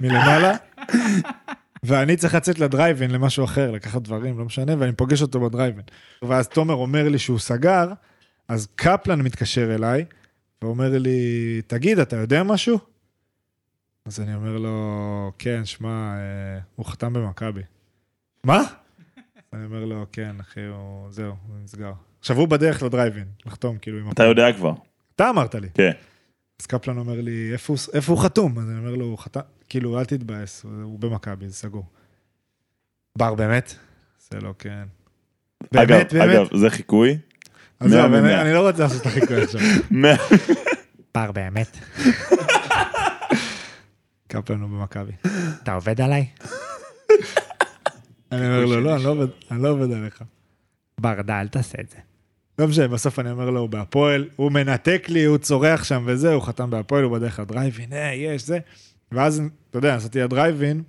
מלמעלה, ואני צריך לצאת לדרייבין למשהו אחר, לקחת דברים, לא משנה, ואני פוגש אותו בדרייבין. ואז תומר אומר לי שהוא סגר, אז קפלן מתקשר אליי, ואומר לי, תגיד, אתה יודע משהו? אז אני אומר לו, כן, שמע, אה, הוא חתם במכבי. מה? אני אומר לו, כן, אחי, הוא... זהו, הוא נסגר. עכשיו הוא בדרך לדרייבין, לחתום, כאילו, עם... אתה יודע כבר. אתה אמרת לי. כן. אז קפלן אומר לי, איפה הוא, איפה הוא חתום? אז אני אומר לו, הוא חתם, כאילו, אל תתבאס, הוא, במכבי, זה סגור. בר, באמת? זה לא, כן. אגב, באמת, באמת? אגב, זה חיקוי. מאה אני. אני לא רוצה לעשות את החיקוי עכשיו. בר באמת. קפלן הוא במכבי. אתה עובד עליי? אני אומר לו, לא, אני לא עובד- אני לא עובד עליך. בר, די, אל תעשה את זה. לא משנה, בסוף אני אומר לו, הוא בהפועל, הוא מנתק לי, הוא צורח שם וזה, הוא חתם בהפועל, הוא בדרך לדרייבין, אה, יש, זה. ואז, אתה יודע, נסעתי לדרייבין,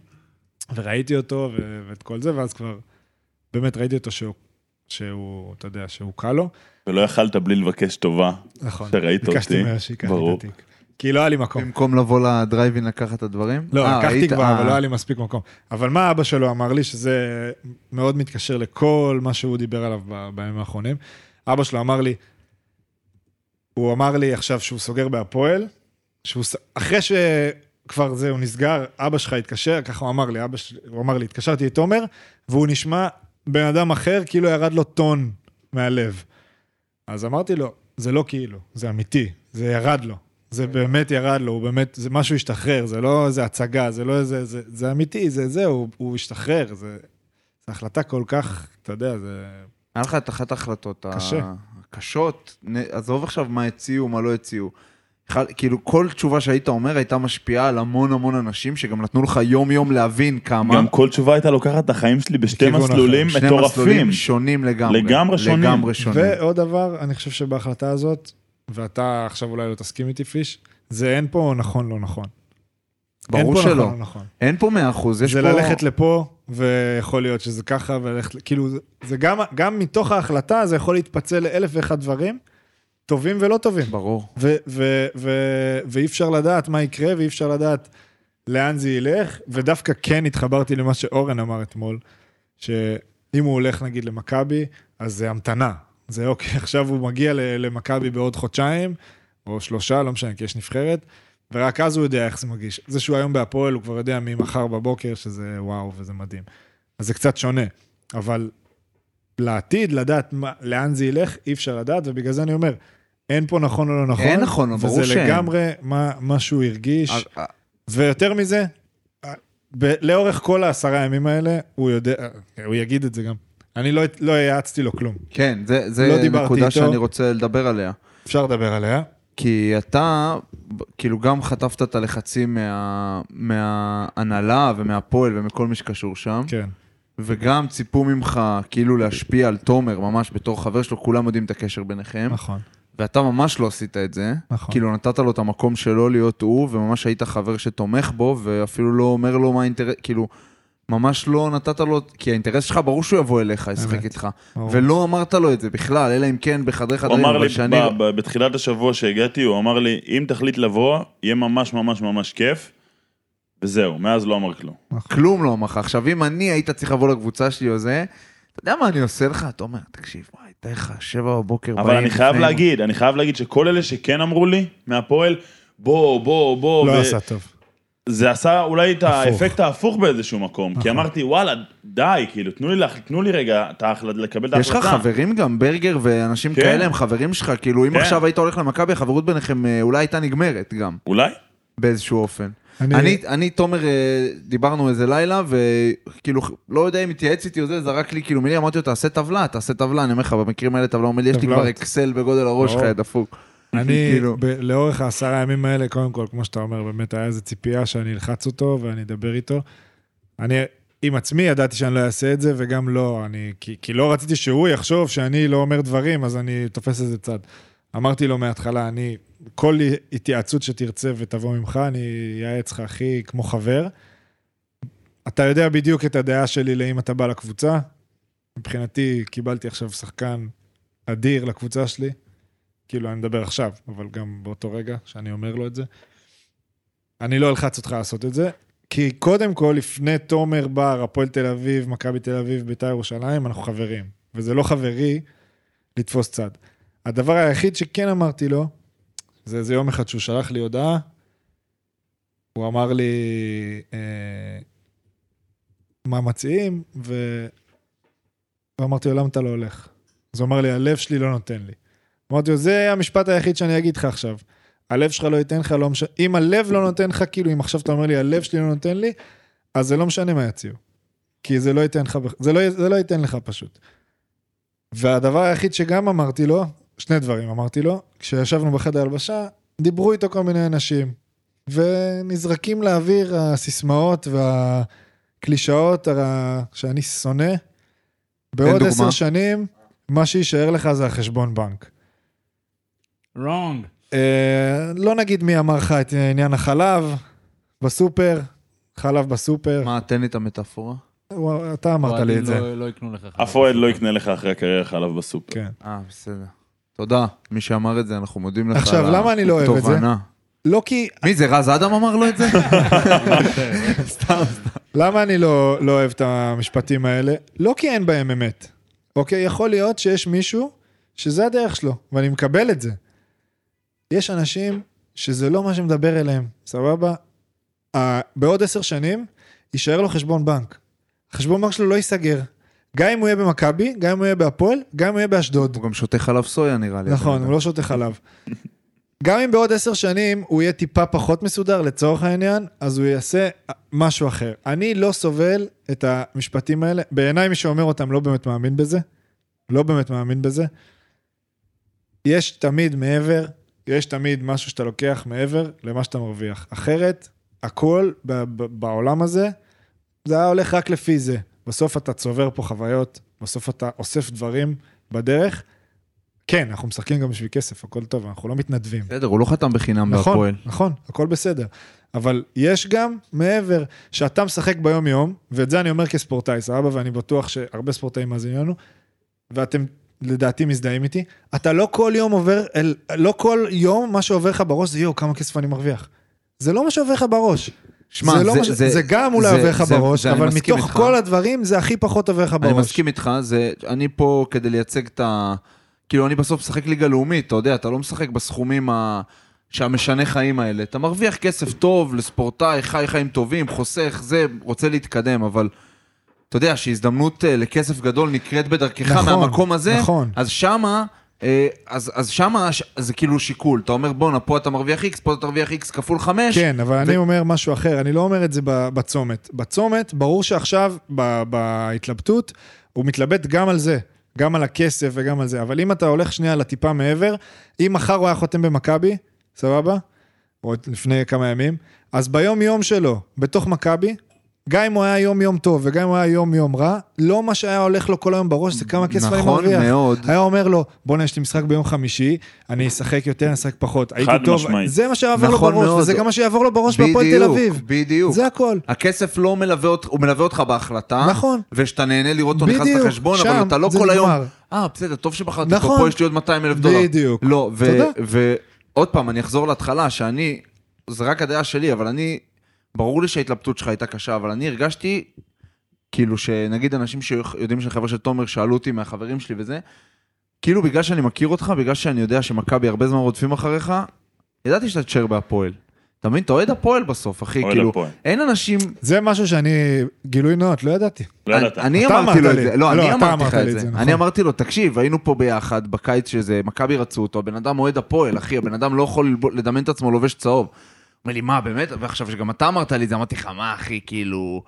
וראיתי אותו ו- ואת כל זה, ואז כבר, באמת ראיתי אותו שהוא, שהוא, אתה יודע, שהוא קל לו. ולא יכלת בלי לבקש טובה. נכון. שראית ביקשתי אותי, ממנו שייקח לי ברור. את התיק. כי לא היה לי מקום. במקום לבוא לדרייבין לקחת את הדברים? לא, אה, לקחתי היית- כבר, אה, אבל לא היה לי מספיק מקום. אבל מה אבא שלו אמר לי, שזה מאוד מתקשר לכל מה שהוא דיבר עליו בימים האחרונים. אבא שלו אמר לי, הוא אמר לי עכשיו שהוא סוגר בהפועל, שהוא, אחרי שכבר זהו נסגר, אבא שלך התקשר, ככה הוא אמר לי, אבא הוא אמר לי, התקשרתי לתומר, והוא נשמע בן אדם אחר, כאילו ירד לו טון מהלב. אז אמרתי לו, זה לא כאילו, זה אמיתי, זה ירד לו. זה באמת ירד לו, הוא באמת, זה משהו השתחרר, זה לא איזה הצגה, זה לא איזה, זה, זה אמיתי, זה זה, הוא, הוא השתחרר, זה, זו החלטה כל כך, אתה יודע, זה... היה לך את אחת ההחלטות קשה. הקשות, נ- עזוב עכשיו מה הציעו, מה לא הציעו. כאילו כל תשובה שהיית אומר הייתה משפיעה על המון המון אנשים שגם נתנו לך יום יום להבין כמה. גם כל תשובה הייתה לוקחת את החיים שלי בשתי מסלולים שני מטורפים. מסלולים שונים לגמרי. לגמרי שונים. לגמרי שונים. ועוד דבר, אני חושב שבהחלטה הזאת, ואתה עכשיו אולי לא תסכים איתי, פיש, זה אין פה נכון, לא נכון. אין ברור פה שלא. נכון, לא נכון. אין פה מאה אחוז, יש זה פה... ללכת לפה ויכול להיות שזה ככה, וללכת, כאילו, זה, זה גם, גם מתוך ההחלטה, זה יכול להתפצל לאלף ואחד דברים, טובים ולא טובים. ברור. ו- ו- ו- ואי אפשר לדעת מה יקרה, ואי אפשר לדעת לאן זה ילך, ודווקא כן התחברתי למה שאורן אמר אתמול, שאם הוא הולך נגיד למכבי, אז זה המתנה. זה אוקיי, עכשיו הוא מגיע למכבי בעוד חודשיים, או שלושה, לא משנה, כי יש נבחרת, ורק אז הוא יודע איך זה מרגיש. זה שהוא היום בהפועל, הוא כבר יודע ממחר בבוקר שזה וואו וזה מדהים. אז זה קצת שונה, אבל לעתיד, לדעת מה, לאן זה ילך, אי אפשר לדעת, ובגלל זה אני אומר, אין פה נכון או לא נכון. אין נכון, ברור וזה שאין. לגמרי מה, מה שהוא הרגיש, אה, ויותר מזה, ב- לאורך כל העשרה ימים האלה, הוא יודע, הוא יגיד את זה גם. אני לא, לא האצתי לו כלום. כן, זה, לא זה דיברתי נקודה איתו. שאני רוצה לדבר עליה. אפשר לדבר עליה. כי אתה, כאילו, גם חטפת את הלחצים מה, מההנהלה ומהפועל ומכל מי שקשור שם, כן. וגם ציפו ממך כאילו להשפיע על תומר, ממש בתור חבר שלו, כולם יודעים את הקשר ביניכם, נכון. ואתה ממש לא עשית את זה. נכון. כאילו, נתת לו את המקום שלו להיות הוא, וממש היית חבר שתומך בו, ואפילו לא אומר לו מה האינטרס, כאילו, ממש לא נתת לו, כי האינטרס שלך, ברור שהוא יבוא אליך, ישחק. איתך. ולא אמרת לו את זה בכלל, אלא אם כן בחדרי הוא חדרים, אמר אבל לי, שאני... בתחילת השבוע שהגעתי, הוא אמר לי, אם תחליט לבוא, יהיה ממש ממש ממש כיף, וזהו, מאז לא אמר כלום. כלום לא אמר לך. עכשיו, אם אני היית צריך לבוא לקבוצה שלי או זה, אתה יודע מה אני עושה לך? אתה אומר, תקשיב, וואי, תאר לך, שבע בבוקר אבל אני חייב להגיד, אני חייב להגיד שכל אלה שכן אמרו לי, מהפועל, בוא, בוא, בוא, לא עשה טוב. זה עשה אולי את הפוך. האפקט ההפוך באיזשהו מקום, כי. אמרתי, וואלה, די, כאילו, תנו לי, לה- תנו לי רגע את ההחלט- לקבל את יש לך ההחלטה. חברים גם, ברגר ואנשים כן. כאלה הם חברים שלך, כאילו אם כן. עכשיו היית הולך למכבי, החברות ביניכם אה, אולי הייתה נגמרת גם, אולי? באיזשהו אופן. אני- אני, אני, תומר, אה, דיברנו איזה לילה, וכאילו, לא יודע אם התייעץ איתי או זה, זרק לי כאילו מילים, אמרתי לו, תעשה טבלה, תעשה טבלה, אני אומר לך, במקרים האלה טבלה, הוא אומר לי, יש לי. כבר אקסל בגודל הראש שלך, דפוק. אני, כאילו. לאורך העשרה ימים האלה, קודם כל, כמו שאתה אומר, באמת היה איזו ציפייה שאני אלחץ אותו ואני אדבר איתו. אני עם עצמי ידעתי שאני לא אעשה את זה, וגם לא, אני, כי, כי לא רציתי שהוא יחשוב שאני לא אומר דברים, אז אני תופס איזה צד. אמרתי לו מההתחלה, אני, כל התייעצות שתרצה ותבוא ממך, אני אייעץ לך הכי כמו חבר. אתה יודע בדיוק את הדעה שלי לאם אתה בא לקבוצה. מבחינתי, קיבלתי עכשיו שחקן אדיר לקבוצה שלי. כאילו, אני מדבר עכשיו, אבל גם באותו רגע שאני אומר לו את זה. אני לא אלחץ אותך לעשות את זה, כי קודם כל, לפני תומר בר, הפועל תל אביב, מכבי תל אביב, בית"ר ירושלים, אנחנו חברים. וזה לא חברי לתפוס צד. הדבר היחיד שכן אמרתי לו, זה איזה יום אחד שהוא שלח לי הודעה, הוא אמר לי אה, מה מציעים, ו... ואמרתי לו, למה אתה לא הולך? אז הוא אמר לי, הלב שלי לא נותן לי. אמרתי לו, זה המשפט היחיד שאני אגיד לך עכשיו. הלב שלך לא ייתן לך, לא משנה, אם הלב לא נותן לך, כאילו, אם עכשיו אתה אומר לי, הלב שלי לא נותן לי, אז זה לא משנה מה יציעו. כי זה לא ייתן לך, זה לא, זה לא ייתן לך פשוט. והדבר היחיד שגם אמרתי לו, שני דברים אמרתי לו, כשישבנו בחדר הלבשה, דיברו איתו כל מיני אנשים, ונזרקים לאוויר הסיסמאות והקלישאות שאני שונא. בעוד. עשר שנים, מה שיישאר לך זה החשבון בנק. רונג. אה, לא נגיד מי אמר לך את עניין החלב בסופר, חלב בסופר. מה, תן לי את המטאפורה. וואו, אתה אמרת לי את זה. לא, לא יקנו לך. אף אוהד לא יקנה לך אחרי הקריירה חלב בסופר. כן. אה, בסדר. תודה, מי שאמר את זה, אנחנו מודים לך עכשיו, על למה אני לא אוהב את זה? התובנה. לא כי... מי זה, רז אדם אמר לו את זה? סתם, סתם. למה אני לא, לא אוהב את המשפטים האלה? לא כי אין בהם אמת. אוקיי? יכול להיות שיש מישהו שזה הדרך שלו, ואני מקבל את זה. יש אנשים שזה לא מה שמדבר אליהם, סבבה? בעוד עשר שנים יישאר לו חשבון בנק. החשבון בנק שלו לא ייסגר. גם אם הוא יהיה במכבי, גם אם הוא יהיה בהפועל, גם אם הוא יהיה באשדוד. הוא גם שותה חלב סויה נראה לי. נכון, הוא לא שותה חלב. גם אם בעוד עשר שנים הוא יהיה טיפה פחות מסודר לצורך העניין, אז הוא יעשה משהו אחר. אני לא סובל את המשפטים האלה. בעיניי מי שאומר אותם לא באמת מאמין בזה. לא באמת מאמין בזה. יש תמיד מעבר, יש תמיד משהו שאתה לוקח מעבר למה שאתה מרוויח. אחרת, הכל בעולם הזה, זה היה הולך רק לפי זה. בסוף אתה צובר פה חוויות, בסוף אתה אוסף דברים בדרך, כן, אנחנו משחקים גם בשביל כסף, הכל טוב, אנחנו לא מתנדבים. בסדר, הוא לא חתם בחינם נכון, בהפועל. נכון, הכל בסדר. אבל יש גם מעבר, שאתה משחק ביום-יום, ואת זה אני אומר כספורטאי, סבבה, ואני בטוח שהרבה ספורטאים מאזינים לנו, ואתם לדעתי מזדהים איתי, אתה לא כל יום עובר, אל, לא כל יום מה שעובר לך בראש זה יואו, כמה כסף אני מרוויח. זה לא מה שעובר לך בראש. שמע, זה, לא מה ש... זה, גם אולי זה- עובר לך זה- בראש, זה אבל מתוך איתך. כל הדברים זה הכי פחות עובר לך בראש. אני מסכים איתך, זה, אני פה כדי לייצג את ה... כאילו, אני בסוף משחק ליגה לאומית, אתה יודע, אתה לא משחק בסכומים ה... שהמשנה חיים האלה. אתה מרוויח כסף טוב לספורטאי, חי חיים טובים, חוסך, זה, רוצה להתקדם, אבל אתה יודע שהזדמנות אה, לכסף גדול נקראת בדרכך נכון, מהמקום הזה, נכון. אז שמה... אה, אז, אז שמה ש- זה כאילו שיקול, אתה אומר בואנה פה אתה מרוויח איקס, פה אתה תרוויח איקס כפול חמש, כן, אבל אני אומר משהו אחר, אני לא אומר את זה בצומת. בצומת, ברור שעכשיו, ב- בהתלבטות, הוא מתלבט גם על זה, גם על הכסף וגם על זה. אבל אם אתה הולך שנייה לטיפה מעבר, אם מחר הוא היה חותם במכבי, סבבה? או לפני כמה ימים, אז ביום-יום שלו, בתוך מכבי, גם אם הוא היה יום-יום טוב וגם אם הוא היה יום-יום רע, לא מה שהיה הולך לו כל היום בראש זה כמה כסף אני נכון מרוויח. מאוד. היה אומר לו, בוא'נה, יש לי משחק ביום חמישי, אני אשחק יותר, אני אשחק פחות. הייתי חד טוב, משמעית. זה מה שיעבור לו נכון בראש, מאוד. וזה גם מה שיעבור לו בראש בהפועל תל אביב. בדיוק. זה הכל. הכסף לא מלווה אותך, הוא מלווה אותך בהחלטה. נכון. ושאתה נהנה לראות אותו נכנס לחשבון, אבל אתה לא כל היום... אה, בסדר, טוב שבחרתי נכון. פה, יש לי עוד 200 אלף דולר. בדיוק. לא. ועוד פעם, אני אחזור להתחלה, שאני... זה רק הדעה שלי, אבל אני... ברור לי שההתלבטות שלך הייתה קשה, אבל אני הרגשתי, כאילו שנגיד אנשים שיודעים שאני חבר של תומר, שאלו אותי מהחברים שלי וזה, כאילו בגלל שאני מכיר אותך, בגלל שאני יודע שמכבי הרבה זמן רודפים אחריך, ידעתי שאתה תשאר בהפועל. אתה מבין? אתה אוהד הפועל בסוף, אחי, אוהד כאילו, הפועל. אין אנשים זה משהו שאני, גילוי נאות, לא ידעתי. לא ידעת. אני אתה אמרתי לו את. זה, לא, לא, אני אתה אמרתי אמרת לך את זה. זה, נכון. אני אמרתי לו, תקשיב, היינו פה ביחד בקיץ שזה, מכבי רצו אותו, הבן אדם אוהד הפועל, אחי, הבן אדם לא יכול לדמיין את עצמו לובש צהוב. אומר לי, מה, באמת? ועכשיו שגם אתה אמרת לי את זה, אמרתי לך, מה, אחי, כאילו,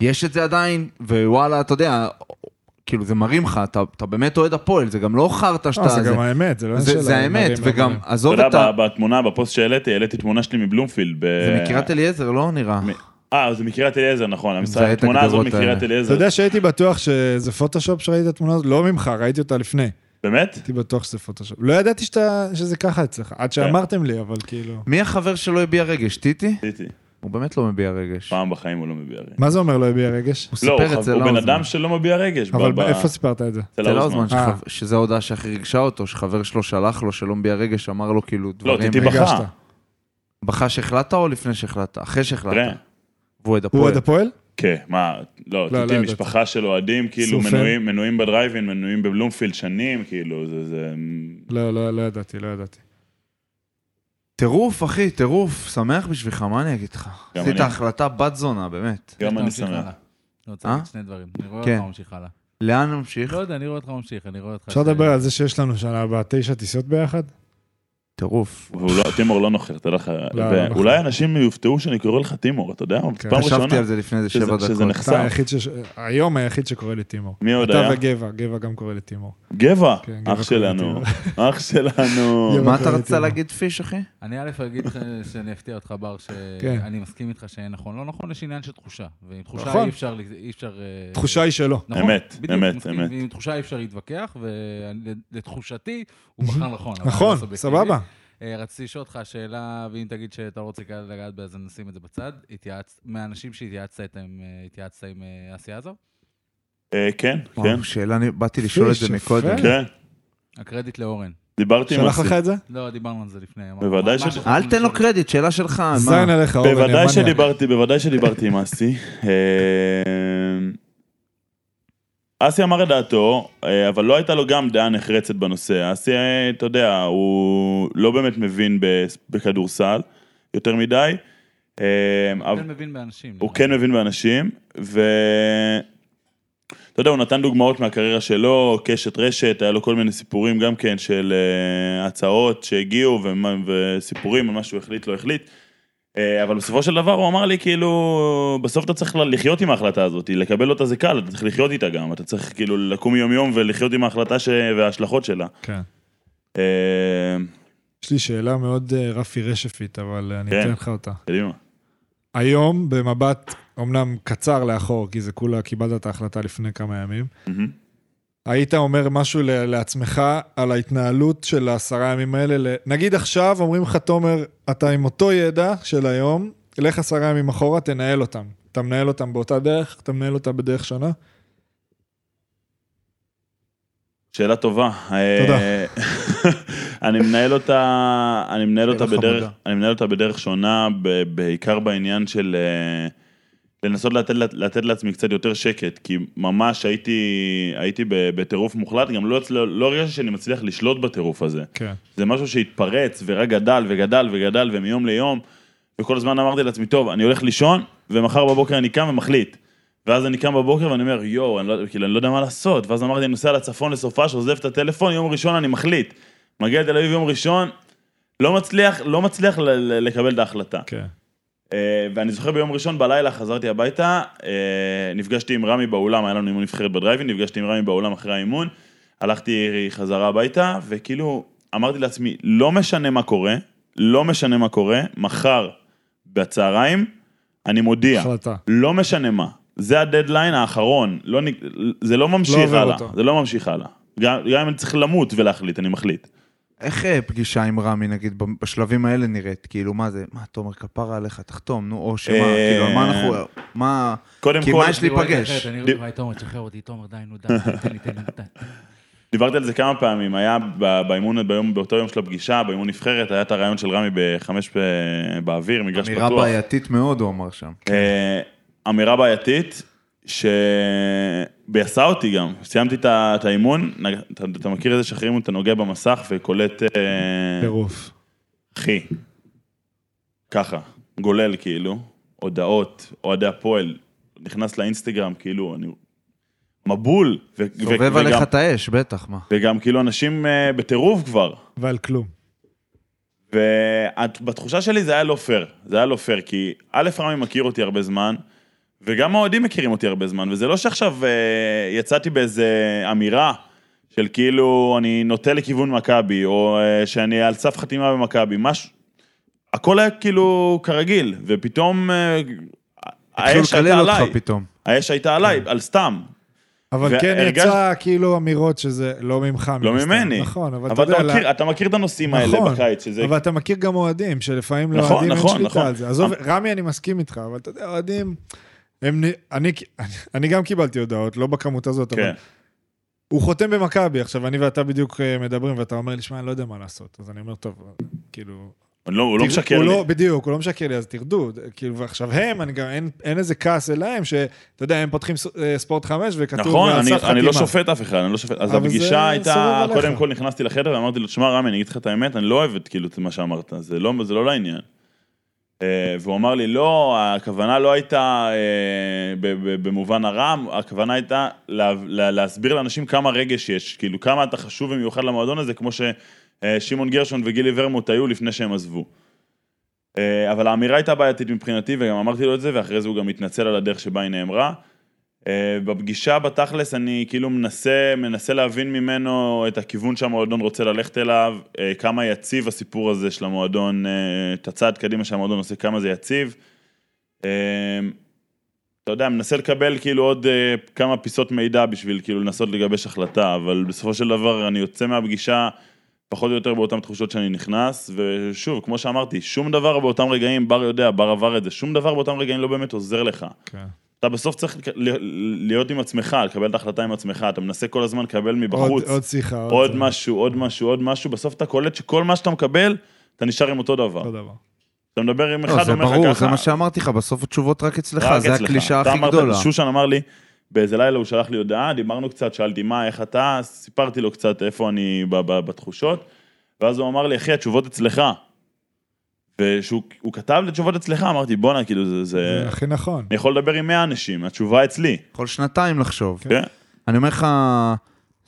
יש את זה עדיין, ווואלה, אתה יודע, כאילו, זה מרים לך, אתה אתה באמת אוהד הפועל, זה גם לא חרטא שאתה... אה, זה גם האמת, זה לא זה- שאלה, זה האמת, וגם. עזוב אתה את יודע, בתמונה, בפוסט שהעליתי, העליתי תמונה שלי מבלומפילד. ב- זה מקריית אליעזר, לא נראה. מ- אה, זה מקריית אליעזר, נכון. המשחק- התמונה הזו מקריית. אליעזר. אתה יודע שהייתי בטוח שזה פוטושופ שראיתי את התמונה הזאת? לא ממך, ראיתי אותה לפני. באמת? הייתי בטוח שזה פוטושופ. לא ידעתי שאתה- שזה ככה אצלך, עד שאמרתם לי, אבל כאילו... מי החבר שלא הביע רגש? טיטי? עשיתי. הוא באמת לא מביע רגש. פעם בחיים הוא לא מביע רגש. מה זה אומר לא הביע רגש? הוא לא, סיפר את זה הוא לא בן. אדם שלא מביע רגש. אבל איפה סיפרת את זה? אצל זה לא האוזמן. שחב- שזו ההודעה שהכי ריגשה אותו, שחבר שלו שלח לו שלא מביע רגש, אמר לו כאילו לא, דברים... טיטי ריגשת. בכה. בכה שהחלטת או לפני שהחלטת? אחרי שהחלטת. והוא אוהד הוא הפועל. כן, מה, לא, לא ידעתי. משפחה של אוהדים, כאילו. מנויים- מנויים בדרייבין, מנויים בבלומפילד שנים, כאילו, זה... זה- לא, לא, לא ידעתי, לא ידעתי. טירוף, אחי, טירוף. שמח בשבילך, מה אני אגיד לך? עשית. החלטה בת זונה, באמת. גם אני שמח. אני רוצה אה? להגיד שני דברים. אני רואה כן. אותך ממשיך הלאה. לאן נמשיך? לא יודע, אני רואה אותך ממשיך, אני רואה אותך... אפשר לדבר על זה שיש לנו שנה הבאה תשע טיסות ביחד? טירוף. לא, טימור לא נוחר, תדע לך. ואולי אנשים יופתעו שאני קורא לך טימור, אתה יודע? כן. פעם חשבתי ראשונה. על זה לפני איזה שזה- שבע שזה דקות. נחשף. אתה היחיד ש... היום היחיד שקורא לי טימור. מי עוד אתה היה? וגבע, גבע גם קורא לי טימור. גבע, כן, גבע אח שלנו. אח שלנו. מה אתה טימור. להגיד, פיש, אחי? אני א' אגיד לך שאני אפתיע אותך, בר, כן. שאני מסכים איתך שאין נכון. לא נכון, יש עניין של תחושה. ועם תחושה נכון. אי אפשר... אה, תחושה היא שלו. נכון, אמת, אמת. אמת. ועם תחושה אי אפשר להתווכח, ולתחושתי הוא בחר נכון. נכון, לא סובייקטיבי. סבבה. אה, רציתי לשאול אותך שאלה, ואם תגיד שאתה לא רוצה לגעת בה, אז נשים את זה בצד. התייעצ... מהאנשים שהתייעצת איתם, אה, התייעצת עם אסי עזוב? אה, כן, כן, וואו, שאלה, אני באתי לשאול את זה. מקודם. כן. הקרדיט לאורן. דיברתי עם שלח אסי. לך את זה? לא, דיברנו על זה לפני. בוודאי ש- אל תן לו קרדיט, שאלה שלך. מה? זין עליך, אורן, בוודאי. שדיברתי, בוודאי שדיברתי עם אסי. אסי אמר את דעתו, אה, אבל לא הייתה לו גם דעה נחרצת בנושא. אסי, אה, אתה יודע, הוא לא באמת מבין בכדורסל יותר מדי. אה, הוא אבל- כן מבין באנשים. הוא כן מבין באנשים, ו... אתה יודע, הוא נתן דוגמאות מהקריירה שלו, קשת רשת, היה לו כל מיני סיפורים גם כן של הצעות שהגיעו וסיפורים על מה שהוא החליט, לא החליט. Uh, אבל בסופו של דבר הוא אמר לי, כאילו, בסוף אתה צריך לחיות עם ההחלטה הזאת, לקבל אותה זה קל, אתה צריך לחיות איתה גם, אתה צריך כאילו לקום יום יום ולחיות עם ההחלטה ש... וההשלכות שלה. כן. Uh, יש לי שאלה מאוד אה, רפי רשפית, אבל אני כן. אתן לך אותה. קדימה. היום, במבט אמנם קצר לאחור, כי זה כולה קיבלת את ההחלטה לפני כמה ימים, מהמם. היית אומר משהו לעצמך על ההתנהלות של העשרה ימים האלה? נגיד עכשיו אומרים לך, תומר, אתה עם אותו ידע של היום, לך עשרה ימים אחורה, תנהל אותם. אתה מנהל אותם באותה דרך, אתה מנהל אותם בדרך שונה? שאלה טובה. תודה. אה, אני מנהל אותה, אני מנהל אותה בדרך. אני מנהל אותה בדרך שונה, בעיקר בעניין של אה, לנסות לתת, לתת לעצמי קצת יותר שקט, כי ממש הייתי, הייתי בטירוף מוחלט, גם לא, לא, לא הרגשתי שאני מצליח לשלוט בטירוף הזה. כן. זה משהו שהתפרץ ורק גדל וגדל וגדל ומיום ליום, וכל הזמן אמרתי לעצמי, טוב, אני הולך לישון, ומחר בבוקר אני קם ומחליט. ואז אני קם בבוקר ואני אומר, יואו, אני לא, כאילו, אני לא יודע מה לעשות. ואז אמרתי, אני נוסע לצפון לסופה, שעוזב את הטלפון, יום ראשון אני מחליט. מגיע לתל אביב יום ראשון, לא מצליח, לא מצליח לקבל את ההחלטה. כן. אה, ואני זוכר ביום ראשון בלילה חזרתי הביתה, אה, נפגשתי עם רמי באולם, היה לנו אימון נבחרת בדרייבין, נפגשתי עם רמי באולם אחרי האימון, הלכתי חזרה הביתה, וכאילו אמרתי לעצמי, לא משנה מה קורה, לא משנה מה קורה, מחר בצהריים אני מודיע, החלטה. לא משנה מה, זה הדדליין האחרון, לא, זה לא ממשיך עובר הלאה, אותו. זה לא ממשיך הלאה. גם, גם אם אני צריך למות ולהחליט, אני מחליט. איך אה, פגישה עם רמי, נגיד, בשלבים האלה נראית? כאילו, מה זה? מה, תומר, כפרה עליך, תחתום, נו, או שמה, אה, כאילו, על מה אנחנו... מה... קודם כי כל, מה יש רואה את להיפגש? אני דיב- וואי, תומר, תשחרר אותי, תומר, די, נו, די, תן לי, תן לי, תן לי. דיברתי על זה כמה פעמים, היה באימון, ביום, באותו יום של הפגישה, באימון נבחרת, היה את הרעיון של רמי בחמש באוויר, מגרש אמירה פתוח. בעייתית מאוד, הוא אמר שם. אה, אמירה בעייתית, שביאסה אותי גם. סיימתי את האימון, אתה, אתה מכיר את זה שאחרים אתה נוגע במסך וקולט, אה, טירוף. אחי, ככה, גולל כאילו, הודעות, אוהדי הפועל, נכנס לאינסטגרם, כאילו, אני... מבול. ו- ו- סובב וגם- עליך את האש, בטח, מה. וגם כאילו אנשים אה, בטירוף כבר. ועל כלום. ובתחושה שלי זה היה לא פייר, זה היה לא פייר, כי א', רמי מכיר אותי הרבה זמן, וגם האוהדים מכירים אותי הרבה זמן, וזה לא שעכשיו אה, יצאתי באיזה אמירה של כאילו אני נוטה לכיוון מכבי, או אה, שאני על סף חתימה במכבי, משהו, הכל היה כאילו כרגיל, ופתאום אה, האש הייתה עליי, פתאום. האש הייתה עליי, על סתם. אבל כן והרגשת- יצא כאילו אמירות שזה לא ממך. לא מן הסתם. ממני. נכון, אבל אתה אבל יודע... אתה מכיר, לה- אתה מכיר את הנושאים האלה נכון, בקיץ, שזה... אבל אתה מכיר גם אוהדים, שלפעמים נכון, לאוהדים אין נכון, שליטה נכון. על זה. עזוב, רמי, אני מסכים איתך, אבל אתה יודע, אוהדים... הם, אני, אני גם קיבלתי הודעות, לא בכמות הזאת, כן. אבל הוא חותם במכבי, עכשיו אני ואתה בדיוק אה, מדברים, ואתה אומר לי, שמע, אני לא יודע מה לעשות. אז אני אומר, טוב, כאילו... הוא לא- הוא לא תר- משקר הוא לי. לא, בדיוק, הוא לא משקר לי, אז תרדו. כאילו, ועכשיו הם, אני גם, אין, אין איזה כעס אליהם, שאתה יודע, הם פותחים אה, ספורט חמש, וכתוב נכון, אני, אני לא. שופט אף אחד, אני לא שופט. אז הפגישה הייתה. קודם כל נכנסתי לחדר ואמרתי לו, תשמע רמי, אני אגיד לך את האמת, אני לא אוהב את כאילו את מה שאמרת, זה לא, זה לא לעניין. אה, והוא אמר לי, לא, הכוונה לא הייתה אה, במובן הרע, הכוונה הייתה לה, לה, להסביר לאנשים כמה רגש יש, כאילו כמה אתה חשוב במיוחד למועדון הזה, כמו ששמעון גרשון וגילי ורמוט היו לפני שהם עזבו. אה, אבל האמירה הייתה בעייתית מבחינתי, וגם אמרתי לו את זה, ואחרי זה הוא גם התנצל על הדרך שבה היא נאמרה. אה, בפגישה בתכלס אני כאילו מנסה, מנסה להבין ממנו את הכיוון שהמועדון רוצה ללכת אליו, אה, כמה יציב הסיפור הזה של המועדון, אה, את הצעד קדימה שהמועדון עושה, כמה זה יציב. אתה יודע, מנסה לקבל כאילו עוד כמה פיסות מידע בשביל כאילו לנסות לגבש החלטה, אבל בסופו של דבר אני יוצא מהפגישה פחות או יותר באותן תחושות שאני נכנס, ושוב, כמו שאמרתי, שום דבר באותם רגעים, בר יודע, בר עבר את זה, שום דבר באותם רגעים לא באמת עוזר לך. כן. אתה בסוף צריך להיות עם עצמך, לקבל את ההחלטה עם עצמך, אתה מנסה כל הזמן לקבל עוד, מבחוץ, עוד שיחה. עוד זה. משהו, עוד משהו, עוד משהו, בסוף אתה קולט שכל מה שאתה מקבל, אתה נשאר עם אותו דבר. אותו דבר. אתה מדבר עם לא, אחד, זה אומר לך ברור, ככה, זה מה שאמרתי לך, בסוף התשובות רק אצלך, רק זה אצלך. הקלישאה אתה הכי אמרת- גדולה. שושן אמר לי, באיזה לילה הוא שלח לי הודעה, דיברנו קצת, שאלתי מה, איך אתה, סיפרתי לו קצת איפה אני בתחושות, ואז הוא אמר לי, אחי, התשובות אצלך. וכשהוא הוא כתב לי תשובות אצלך, אמרתי, בואנה, כאילו, זה... זה... זה הכי נכון. אני יכול לדבר עם 100 אנשים, התשובה אצלי. כל שנתיים לחשוב. כן. אני אומר לך,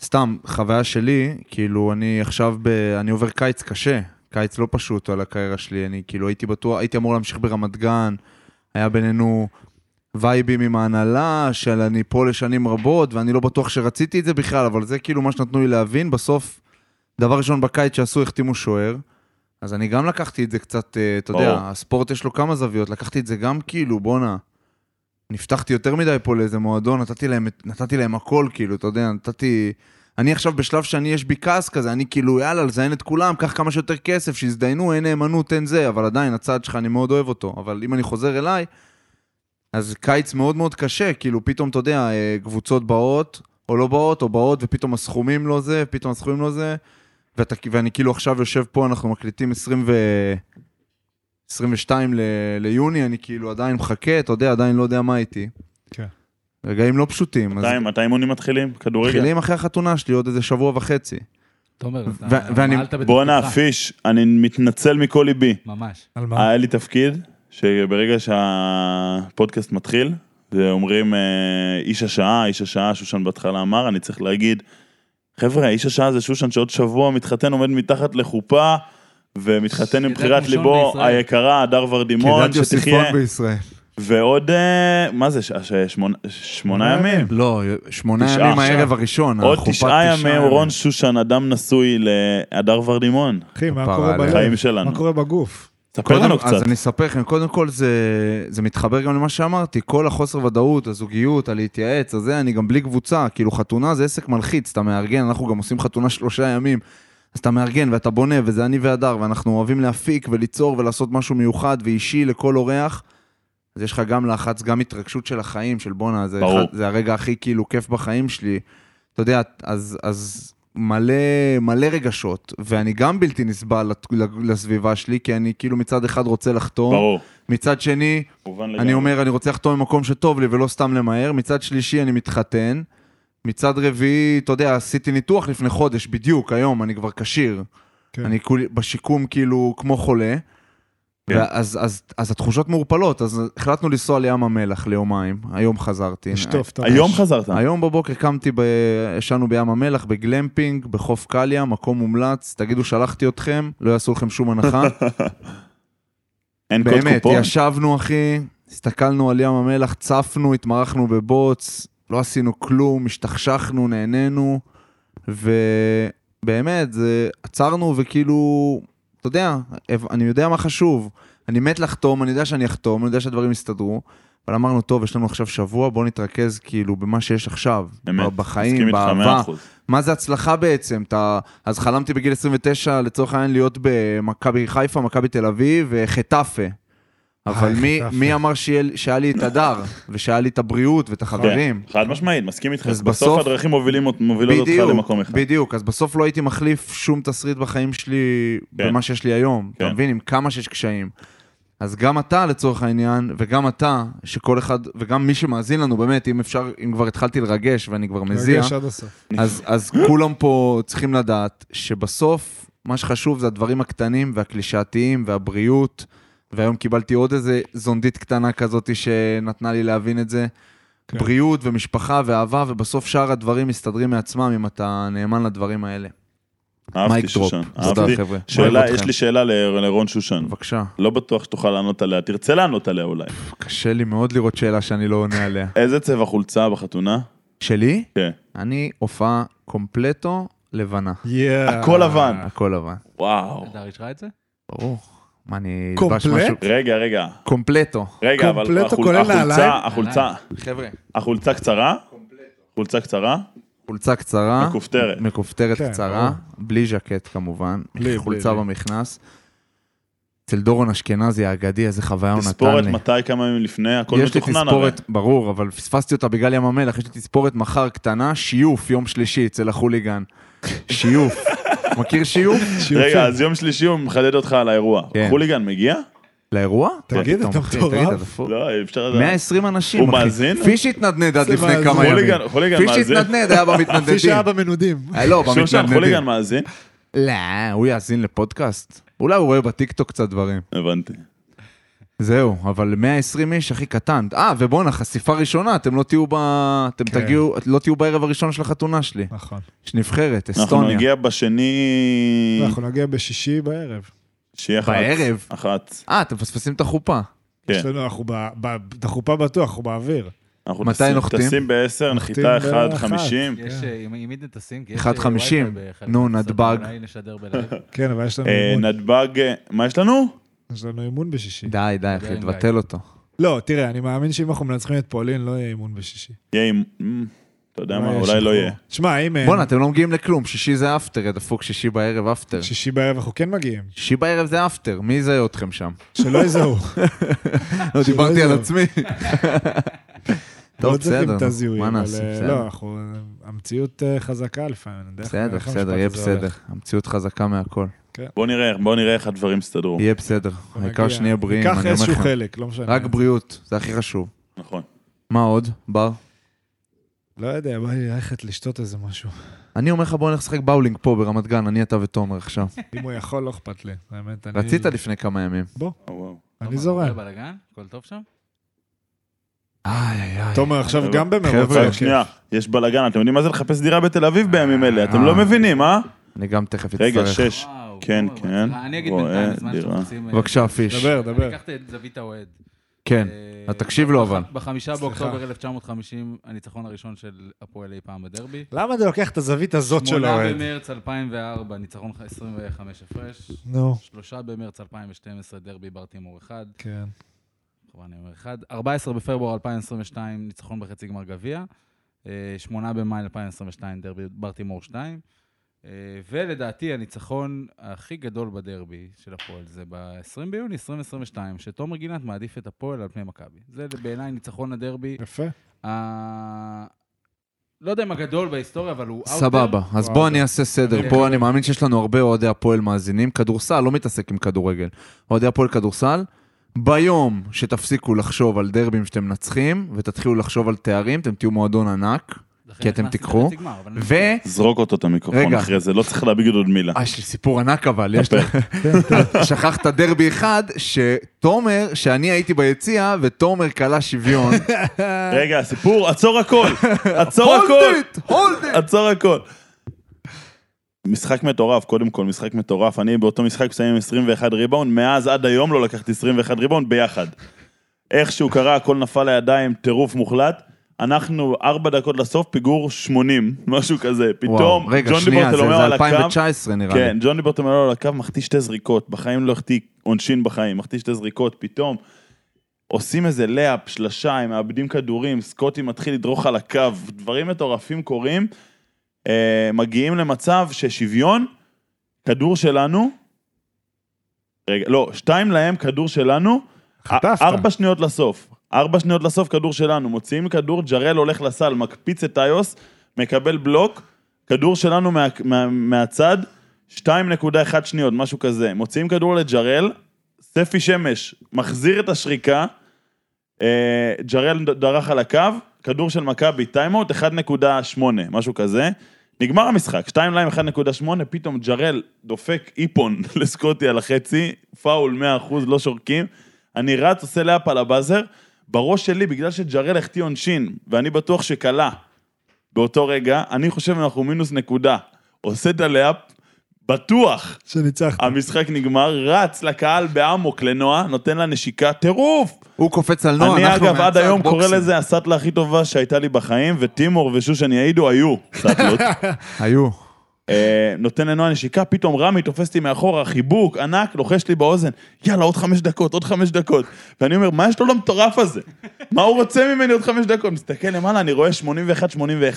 סתם, חוויה שלי, כאילו, אני עכשיו ב... אני עובר קיץ קשה, קיץ לא פשוט על הקריירה שלי, אני כאילו הייתי בטוח, הייתי אמור להמשיך ברמת גן, היה בינינו וייבים עם ההנהלה, של אני פה לשנים רבות, ואני לא בטוח שרציתי את זה בכלל, אבל זה כאילו מה שנתנו לי להבין. בסוף, דבר ראשון בקיץ שעשו, החתימו שוער. אז אני גם לקחתי את זה קצת, אה, אתה יודע. הספורט יש לו כמה זוויות, לקחתי את זה גם כאילו, בואנה, נפתחתי יותר מדי פה לאיזה מועדון, נתתי להם, נתתי להם הכל, כאילו, אתה יודע, נתתי... אני עכשיו בשלב שאני, יש בי כעס כזה, אני כאילו, יאללה, לזיין את כולם, קח כמה שיותר כסף, שיזדיינו, אין נאמנות, אין זה, אבל עדיין, הצעד שלך, אני מאוד אוהב אותו. אבל אם אני חוזר אליי, אז קיץ מאוד מאוד קשה, כאילו, פתאום, אתה יודע, אה, קבוצות באות, או לא באות, או באות, ופתאום הסכומים לא זה, פתאום הסכומים לא זה, ואתה, ואני כאילו עכשיו יושב פה, אנחנו מקליטים 20 ו... 22 ל... ליוני, אני כאילו עדיין מחכה, אתה יודע, עדיין לא יודע מה איתי. כן. רגעים לא פשוטים. אז מתי מתי אימונים מתחילים? כדורגל? מתחילים אחרי החתונה שלי עוד איזה שבוע וחצי. תומר, ו- אתה ואני- מעלת בתפקידך. בואנה, פיש, אני מתנצל מכל ליבי. ממש. על מה? היה לי תפקיד שברגע שהפודקאסט מתחיל, ואומרים אה, איש השעה, איש השעה, שושן בהתחלה אמר, אני צריך להגיד, חבר'ה, איש השעה זה שושן שעוד שבוע מתחתן, עומד מתחת לחופה, ומתחתן עם בחירת ליבו בישראל. היקרה, הדר ורדימון, כדת יוסיפון שתחיה, בישראל. ועוד, אה, מה זה, ש- ש- שמונה- שמונה ימים? לא, שמונה תשעה ימים עכשיו. הערב הראשון. עוד תשעה ימים, רון שושן, אדם נשוי להדר ורדימון. אחי, מה קורה. בלב? חיים שלנו. מה קורה בגוף? ספר לנו אז קצת. אני אספר לכם, קודם כל זה, זה מתחבר גם למה שאמרתי, כל החוסר ודאות, הזוגיות, הלהתייעץ, הזה, אני גם בלי קבוצה, כאילו חתונה זה עסק מלחיץ, אתה מארגן, אנחנו גם עושים חתונה שלושה ימים, אז אתה מארגן ואתה בונה, וזה אני והדר, ואנחנו אוהבים להפיק וליצור ולעשות משהו מיוחד ואישי לכל אורח, אז יש לך גם לחץ, גם התרגשות של החיים, של בואנה, זה. אחד- זה הרגע הכי כאילו כיף בחיים שלי, אתה יודע, אז, אז מלא, מלא רגשות, ואני גם בלתי נסבל לסביבה שלי, כי אני כאילו מצד אחד רוצה לחתום, ברור. מצד שני, אני לגמרי. אומר, אני רוצה לחתום במקום שטוב לי ולא סתם למהר, מצד שלישי אני מתחתן, מצד רביעי, אתה יודע, עשיתי ניתוח לפני חודש, בדיוק, היום, אני כבר כשיר. כן. אני כולי בשיקום כאילו כמו חולה. כן. ואז אז, אז התחושות מעורפלות, אז החלטנו לנסוע לים המלח ליומיים, היום חזרתי. לשטוף את הראש. היום חזרת. היום בבוקר קמתי, ב... ישנו בים המלח, בגלמפינג, בחוף קליה, מקום מומלץ. תגידו, שלחתי אתכם, לא יעשו לכם שום הנחה. אין קוד באמת, קופון. ישבנו, אחי, הסתכלנו על ים המלח, צפנו, התמרחנו בבוץ, לא עשינו כלום, השתכשכנו, נהנינו, ובאמת, זה... עצרנו וכאילו, אתה יודע, אני יודע מה חשוב. אני מת לחתום, אני יודע שאני אחתום, אני יודע שהדברים יסתדרו, אבל אמרנו, טוב, יש לנו עכשיו שבוע, בוא נתרכז כאילו במה שיש עכשיו. אמת. בחיים, באהבה. 100%. מה זה הצלחה בעצם? אתה... אז חלמתי בגיל 29, לצורך העניין, להיות במכבי חיפה, מכבי תל אביב וחטאפה. אבל אה, מי. מי אמר שהיה לי את הדר, ושהיה לי את הבריאות ואת החברים? כן, חד משמעית, מסכים איתך. אז בסוף בסוף- הדרכים מובילים מובילות אותך בדיוק, למקום אחד. בדיוק, אז בסוף לא הייתי מחליף שום תסריט בחיים שלי כן. במה שיש לי היום. כן. אתה מבין? עם כמה שיש קשיים. אז גם אתה לצורך העניין, וגם אתה, שכל אחד, וגם מי שמאזין לנו, באמת, אם אפשר, אם כבר התחלתי לרגש ואני כבר מזיע, רגש עד הסוף. אז, אז כולם פה צריכים לדעת שבסוף, מה שחשוב זה הדברים הקטנים והקלישאתיים והבריאות, והיום קיבלתי עוד איזה זונדית קטנה כזאת שנתנה לי להבין את זה. כן. בריאות ומשפחה ואהבה, ובסוף שאר הדברים מסתדרים מעצמם אם אתה נאמן לדברים האלה. אהבתי. שושן. תודה, אהבתי. חבר'ה. שאלה, יש. לי שאלה לרון שושן. בבקשה. לא בטוח שתוכל לענות עליה. תרצה לענות עליה אולי. קשה לי מאוד לראות שאלה שאני לא עונה עליה. איזה צבע חולצה בחתונה? שלי? כן. אני הופעה קומפלטו לבנה. יאה. הכל לבן. הכל לבן. וואו. הדר אישרה את זה? ברור. מה, אני... קומפלט? אלבש משהו- רגע, רגע. קומפלטו. רגע, אבל קומפלטו החול- כולל החולצה, נעליים? החולצה, חבר'ה. החולצה קצרה? חולצה קצרה? חולצה קצרה. מכופתרת. מכופתרת כן, קצרה. בלי ז'קט כמובן, בלי, חולצה בלי. במכנס. אצל דורון אשכנזי האגדי, איזה חוויה הוא נתן תספורת לי. מתי, כמה ימים לפני, הכל יש לי מתוכנן הרי. תספורת, ברור, אבל פספסתי אותה בגלל ים המלח, יש לי תספורת מחר קטנה, שיוף, יום שלישי אצל החוליגן. שיוף. מכיר שיוף? רגע, אז יום שלישי הוא מחדד אותך על האירוע. כן. חוליגן מגיע? לאירוע? תגיד, אתה אחי? מטורף? לא, אי אפשר לדעת. 120 אנשים, הוא. מאזין? פיש התנדנד עד לפני מאזין. כמה ימים. חוליגן- חוליגן פיש מאזין? התנדנד, היה כפי במתנדנדים. שהיה במנודים. אה, לא, במתנדנדים. חוליגן מאזין? לא, הוא יאזין לפודקאסט. אולי הוא רואה בטיקטוק קצת דברים. הבנתי. זהו, אבל 120 איש הכי קטן. אה, ובואנה, חשיפה ראשונה, אתם לא תהיו ב... אתם כן. תגיעו, לא תהיו בערב הראשון של החתונה שלי. נכון. יש נבחרת, אנחנו אסטוניה. נגיע בשני... אנחנו נגיע בשישי בערב. שיהיה אחת. בערב? אחת. אה, אתם מפספסים את החופה. כן. יש לנו, אנחנו ב... ב- את החופה בטוח, אנחנו באוויר. אנחנו מתי טסים- נוחתים? טסים בעשר, נחיתה נוחתים אחד באחת. חמישים. יש, עם מי נטסים? כי יש, 1.50. אה, וי-פיי בחלק נו, נתב"ג. כן, אבל יש לנו אה. נתב"ג, אה, מה יש לנו? יש לנו אימון בשישי. די, די, אחי, תבטל אותו. לא, תראה, אני מאמין שאם אנחנו מנצחים את פולין, לא יהיה אימון בשישי. יהיה. אמ, אתה יודע מה, יהיה אולי לא. יהיה. תשמע, אם... בואנה, אתם לא מגיעים לכלום, שישי זה אפטר, יא דפוק, שישי בערב אפטר. שישי בערב אנחנו כן מגיעים. שישי בערב זה אפטר, מי יזהה אתכם שם? שלא יזהו. לא, דיברתי על. עצמי. טוב, לא בסדר, מה נעשה, אה. לא, אנחנו... המציאות אה, חזקה לפעמים. בסדר, בסדר, יהיה בסדר. המציאות חזקה מהכל. בוא נראה, בוא נראה איך הדברים יסתדרו. יהיה בסדר. העיקר. שנהיה בריאים, ניקח אני אומר איזשהו לכם. חלק, לא משנה. רק בריאות, זה הכי חשוב. נכון. מה עוד? בר? לא יודע, בא לי ללכת לשתות איזה משהו. אני אומר לך בוא נלך לשחק באולינג פה ברמת גן, אני, אתה ותומר עכשיו. אם הוא יכול, לא אכפת לי. האמת, אני... רצית לפני כמה ימים. וואו, וואו. אני זורם. בלאגן? הכל טוב שם? איי, איי, איי. תומר עכשיו גם במרוץ. חבר'ה, הכיף. שנייה, יש בלאגן, אתם יודעים מה זה לחפש דירה בתל אביב בימים אלה? אתם אה. לא מבינים, אה? אני גם תכף אצטרך. רגע, שש. כן, כן. אני אגיד בינתיים, בזמן דירה. שמחפשים... אה, בבקשה, פיש. דבר, אני דבר. אקח את זווית האוהד. כן, אה, אז תקשיב לו אבל. בחמישה. באוקטובר 1950, הניצחון הראשון של הפועל אי פעם בדרבי. למה אתה לוקח את הזווית הזאת של שמונה האוהד? במרץ 2004, ניצחון 25 הפרש. נו. שלושה במרץ 2012, דרבי ברטימור 1. כן. כבר אני אומר 1. 14 בפברואר 2022, ניצחון בחצי גמר גביע. אה, 8 במאי 2022, דרבי ברטימור 2. אה, ולדעתי, הניצחון הכי גדול בדרבי של הפועל זה ב-20 ביוני 2022, שתומר גינת מעדיף את הפועל על פני מכבי. זה בעיניי ניצחון הדרבי, יפה. לא יודע אם הגדול בהיסטוריה, אבל הוא... there. סבבה, אז וואו, בוא זה- אני אעשה סדר. אני- פה אני מאמין שיש לנו הרבה אוהדי הפועל מאזינים. כדורסל, לא מתעסק עם כדורגל. אוהדי הפועל כדורסל, ביום שתפסיקו לחשוב על דרבים שאתם מנצחים, ותתחילו לחשוב על תארים, אתם תהיו מועדון ענק. כי אתם תיקחו, ו... זרוק אותו את המיקרופון רגע. אחרי זה, לא צריך להגיד עוד מילה. אה, יש לי סיפור ענק אבל, יש לי... שכחת דרבי אחד, שתומר, שאני הייתי ביציע, ותומר כלה שוויון. רגע, הסיפור, עצור הכל, עצור הכל, הולד איט! עצור הכל. משחק מטורף, קודם כל משחק מטורף, אני באותו משחק מסיים עם 21 ריבאונד, מאז עד היום לא לקחתי 21 ריבאונד ביחד. איכשהו קרה, הכל נפל לידיים, טירוף מוחלט. אנחנו ארבע דקות לסוף, פיגור 80, משהו כזה. פתאום, רגע, ג'ון שנייה, זה זה על הקו, 2019 נראה לי. כן, ג'ון דיברטולומיאו על הקו, מחטיא שתי זריקות, בחיים לא החטיא עונשין בחיים, מחטיא שתי זריקות, פתאום עושים איזה לאפ, שלשה, הם מאבדים כדורים, סקוטי מתחיל לדרוך על הקו, דברים מטורפים קורים, אה, מגיעים למצב ששוויון, כדור שלנו, רגע, לא, שתיים להם, כדור שלנו, חטפת. ארבע שניות לסוף, ארבע שניות לסוף, כדור שלנו, מוציאים כדור, ג'רל הולך לסל, מקפיץ את איוס, מקבל בלוק, כדור שלנו מה, מה, מהצד, 2.1 שניות, משהו כזה. מוציאים כדור לג'רל, ספי שמש מחזיר את השריקה, אה, ג'רל דרך על הקו, כדור של מכבי, טיים אאוט 1.8, משהו כזה. נגמר המשחק, 2 להם 1.8, פתאום ג'רל דופק אייפון לסקוטי על החצי, פאול 100%, לא שורקים. אני רץ, עושה lap על הבאזר, בראש שלי, בגלל שג'רל החטיא עונשין, ואני בטוח שכלה באותו רגע, אני חושב אנחנו מינוס נקודה. עושה את ה lap, בטוח שניצחת. המשחק נגמר, רץ לקהל באמוק לנועה, נותן לה נשיקה, טירוף! הוא קופץ על נועה, אני אנחנו אגב עד היום קורא. לזה הסאטלה הכי טובה שהייתה לי בחיים, וטימור ושושן יעידו היו סאטלות. היו. אה, נותן לנועה נשיקה, פתאום רמי תופס אותי מאחורה, חיבוק ענק, לוחש לי באוזן, יאללה, עוד חמש דקות, עוד חמש דקות. ואני אומר, מה יש לו למטורף הזה? מה הוא רוצה ממני עוד חמש דקות? מסתכל למעלה, אני רואה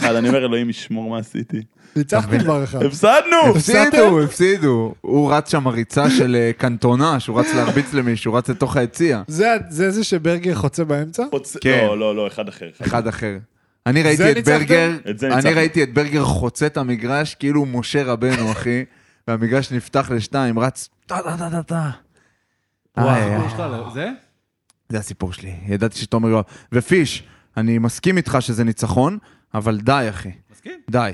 81-81, אני אומר, אלוהים ישמור מה עשיתי. ניצחתם כבר אחד. הפסדנו! הפסידו, הפסידו. הוא רץ שם ריצה של אה, קנטונה, שהוא רץ להרביץ למישהו, רץ לתוך היציע. זה זה זה שברגר חוצה באמצע? כן. לא, לא, לא, אחד אחר. אחד אחר. אני ראיתי את ניצחתם? ברגר, את זה אני ניצחנו. ראיתי את ברגר חוצה את המגרש כאילו הוא משה רבנו, אחי, והמגרש נפתח לשתיים, רץ טה טה טה טה טה. וואו, איי, הסיפור איי. שלך, לא- זה? זה הסיפור שלי, ידעתי שתומר יואב. ופיש, אני מסכים איתך שזה ניצחון, אבל די, אחי, מסכים. די.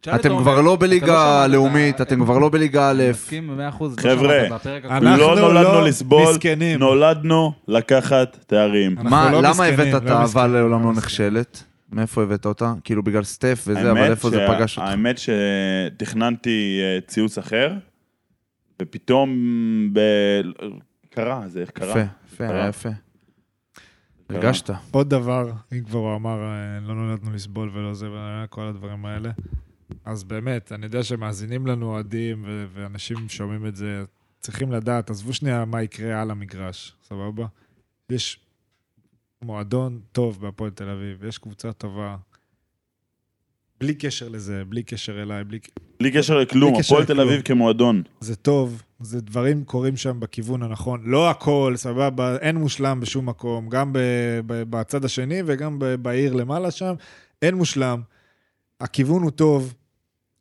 תשאל את אתם כבר לא אתה בליגה שמעת, לאומית, אתה- אתם כבר לא בליגה א'. מסכים במאה אחוז. לא חבר'ה, שמעת בפרק הקודם. אנחנו לא נולדנו לא לסבול, מסכנים. נולדנו לקחת תארים. אנחנו מה, לא למה מסכנים, הבאת את לא האהבה מסכנים, לעולם לא לא מסכנים. נכשלת? מאיפה הבאת אותה? כאילו בגלל סטף וזה, אבל איפה זה שה- פגש אותך? האמת שתכננתי אה, ציוץ אחר, ופתאום ב... קרה, זה איך קרה. יפה, יפה. היה יפה. קרה. הרגשת. עוד דבר, אם כבר הוא אמר, אה, לא נולדנו לסבול ולא זה, וכל הדברים האלה. אז באמת, אני יודע שמאזינים לנו אוהדים, ו- ואנשים שומעים את זה, צריכים לדעת, עזבו שנייה מה יקרה על המגרש, סבבה? יש מועדון טוב בהפועל תל אביב, יש קבוצה טובה. בלי קשר לזה, בלי קשר אליי, בלי... בלי קשר לכלום, הפועל תל. אביב כמועדון. זה טוב, זה דברים קורים שם בכיוון הנכון. לא הכל, סבבה, אין מושלם בשום מקום, גם ב, ב, בצד השני וגם ב, בעיר למעלה שם, אין מושלם. הכיוון הוא טוב,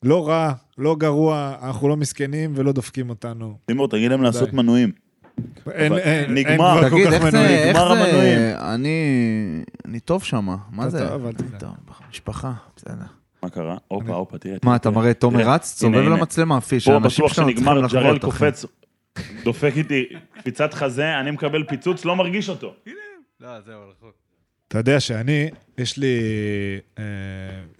לא רע, לא גרוע, אנחנו לא מסכנים ולא דופקים אותנו. לימור, תגיד להם לעשות. מנויים. אין, נגמר. תגיד, כל כך איך זה, מנויים. נגמר זה, המנויים. אני, אני טוב שם, מה אתה זה? תדאג. טוב, משפחה, בסדר. מה קרה? הופה, הופה, תראה. מה, אתה מראה תומר. רץ, סובב הנה. למצלמה, פיש, פה בטוח שנגמר, ג'רל. קופץ, דופק איתי קפיצת חזה, אני מקבל פיצוץ, לא מרגיש אותו. לא, זהו, רחוק. אתה יודע שאני, יש לי... אה,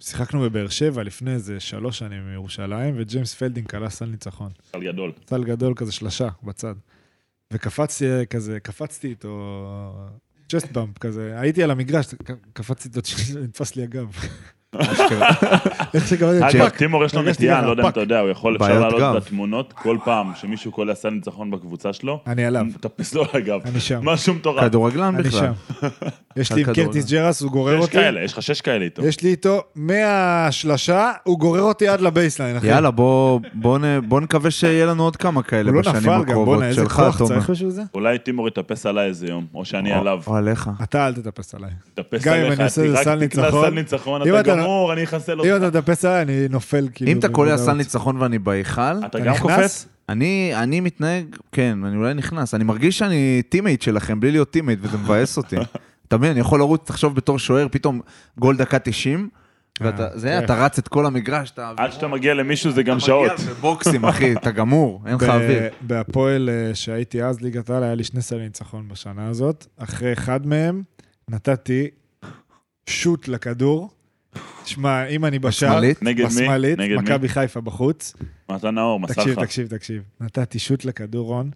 שיחקנו בבאר שבע לפני איזה שלוש שנים מירושלים, וג'יימס פלדינג כלה סל ניצחון. על גדול. סל גדול כזה, שלשה בצד. וקפצתי כזה, קפצתי איתו, chest bump כזה, הייתי על המגרש, קפצתי איתו, נתפס לי הגב. איך שקפצתי, הגב, פאק. טימור יש לו נטייה, אני לא יודע אם. אתה יודע, הוא יכול, אפשר לעלות גב. בתמונות, כל פעם שמישהו קולע סל ניצחון בקבוצה שלו, אני עליו, מטפס לו על הגב. אני שם, משהו מטורף. כדורגלן אני בכלל. שם. יש לי עם. קרטיס ג'רס, הוא גורר יש אותי, כאלה, יש לך שש כאלה איתו. יש לי איתו מהשלשה, הוא גורר אותי עד ל baseline, אחי. יאללה, בוא, נקווה שיהיה לנו עוד כמה כאלה לא בשנים הקרובות. שלך, תומר. זה? אולי טימור יטפס עליי איזה יום, או שאני עליו. או עליך. אתה אל תטפס עליי. אם עליך, אני רק סל תקלע ניצחון. סל ניצחון, אם אתה אתה- גמור, אני אחסל אם אותך. אתה מטפס עליי, אני נופל כאילו. אם אתה קולע. סל ניצחון ואני בהיכל, אתה אתה גם? קופץ? אני, אני מתנהג, כן, אני אולי נכנס. אני מרגיש שאני טימייט שלכם, בלי להיות טימייט, וזה מבאס אותי. אתה מבין, אני יכול לרוץ, תחשוב בתור שוער, פתאום גול דקה 90, ואתה, אה, זה, כיף. אתה רץ את כל המגרש, אתה... עד שאתה מגיע למישהו זה גם אתה שעות. מגיע בבוקסים, אחי, אתה גמור, אין לך אוויר. בהפועל אה, שהייתי אז ליגת העל, היה לי שני סלי ניצחון בשנה הזאת. אחרי אחד מהם, נתתי שוט לכדור. תשמע, אם אני בשער, בשמאלית? נגד מי? בשמאלית, נגד מי? מכבי חיפה בחוץ. מתן נאור, תקשיב, מסרחה. תקשיב, תקשיב. נתתי שוט לכדור, רון.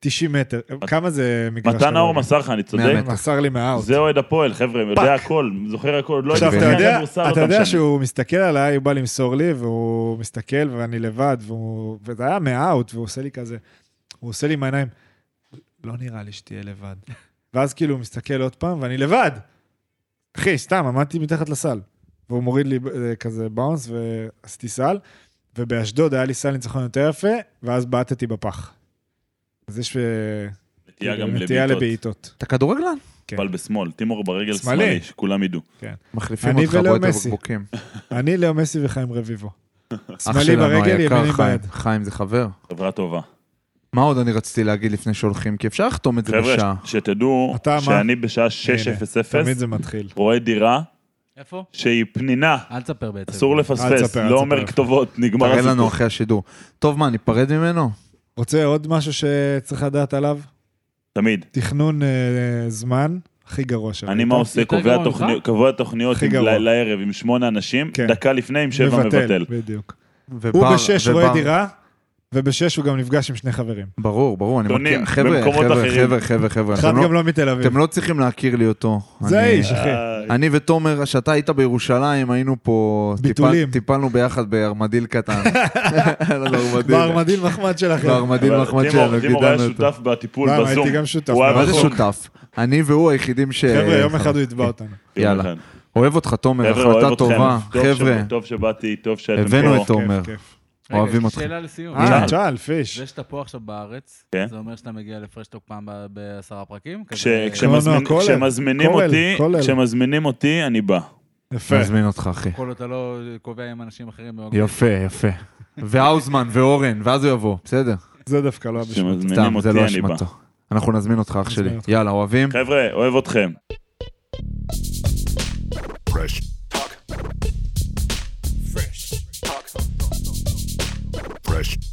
90 מטר. כמה זה מגרש מתן נאור כדורגל? מסרחה, אני צודק? מסר לי מהאוט. זה אוהד הפועל, חבר'ה, יודע הכל, זוכר הכל, לא עכשיו, אתה יודע. שהוא מסתכל עליי, הוא בא למסור לי, והוא מסתכל, ואני לבד. וזה היה מהאוט, והוא עושה לי כזה, הוא עושה לי עם העיניים, לא נראה לי שתהיה לבד. ואז כאילו הוא מסתכל עוד פעם, ואני לבד. אחי, סתם, עמדתי מתחת לסל. והוא מוריד לי אה, כזה באונס, ועשיתי סל, ובאשדוד היה לי סל ניצחון יותר יפה, ואז בעטתי בפח. אז יש אה, נטייה גם נטייה לבעיטות. לבעיטות. אתה כדורגלן? כן. אבל בשמאל, טימור ברגל שמאלי. שכולם ידעו. מחליפים אני אותך, בוא את. הבקבוקים. אני, לאו מסי וחיים רביבו. שמאלי ברגל, ימיני. ביד. חיים זה חבר. חברה טובה. מה עוד אני רציתי להגיד לפני שהולכים? כי אפשר לחתום את זה חבר'ה, בשעה. ש- שתדעו? שאני בשעה הנה, 6:00 תמיד זה מתחיל. רואה דירה איפה? שהיא פנינה, אל תספר בעצם. אסור אל לפספס, לא. אומר כתובות, נגמר תראה לנו הסיפור. אחרי השידור. טוב, מה, ניפרד ממנו? רוצה עוד משהו שצריך לדעת עליו? תמיד. תכנון אה, זמן, הכי גרוע שראית. אני מה עושה? קובע? תוכניות- קובע תוכניות הכי עם- גרוע. ל- לערב עם שמונה אנשים, כן. דקה לפני עם שבע מבטל. בדיוק. הוא בשש רואה דירה, ובשש הוא גם נפגש עם שני חברים. ברור, ברור, אני מכיר. חבר'ה, חבר'ה. חבר'ה, חבר'ה, חבר'ה. אחד לא- גם לא מתל אביב. אתם לא צריכים להכיר לי אותו. זה האיש, אחי. אה, אני ותומר, כשאתה היית בירושלים, היינו פה... ביטולים. טיפלנו ביחד בארמדיל קטן. היה לנו ארמדיל. בארמדיל מחמד שלכם. בארמדיל מחמד שלנו, היה גידלנו אותו. שותף בטיפול בזום. הייתי גם שותף. הוא היה מה זה. שותף? אני והוא היחידים ש... חבר'ה, יום אחד הוא יתבע אותנו. יאללה. אוהב אותך, תומר, אוהב החלטה אתכם. טובה. טוב חבר'ה, ש- טוב שבאתי, טוב שאתם פה. הבאנו את תומר. אוהבים אותך. שאלה לסיום. אה. צ'אל, פיש. זה שאתה פה עכשיו בארץ, כן. זה אומר שאתה מגיע לפרשטוק פעם ב- בעשרה פרקים? כשמזמינים אותי. כשמזמינים אותי, אני בא. יפה. מזמין אותך, אחי. כל עוד אתה לא קובע עם אנשים אחרים. יפה, יפה. והאוזמן ואורן, ואז הוא יבוא, בסדר. זה דווקא לא. כשמזמינים סתם, זה לא אני בא. אשמתו. אנחנו נזמין אותך, אח שלי. יאללה, אוהבים? חבר'ה, אוהב אתכם. Fresh Rush.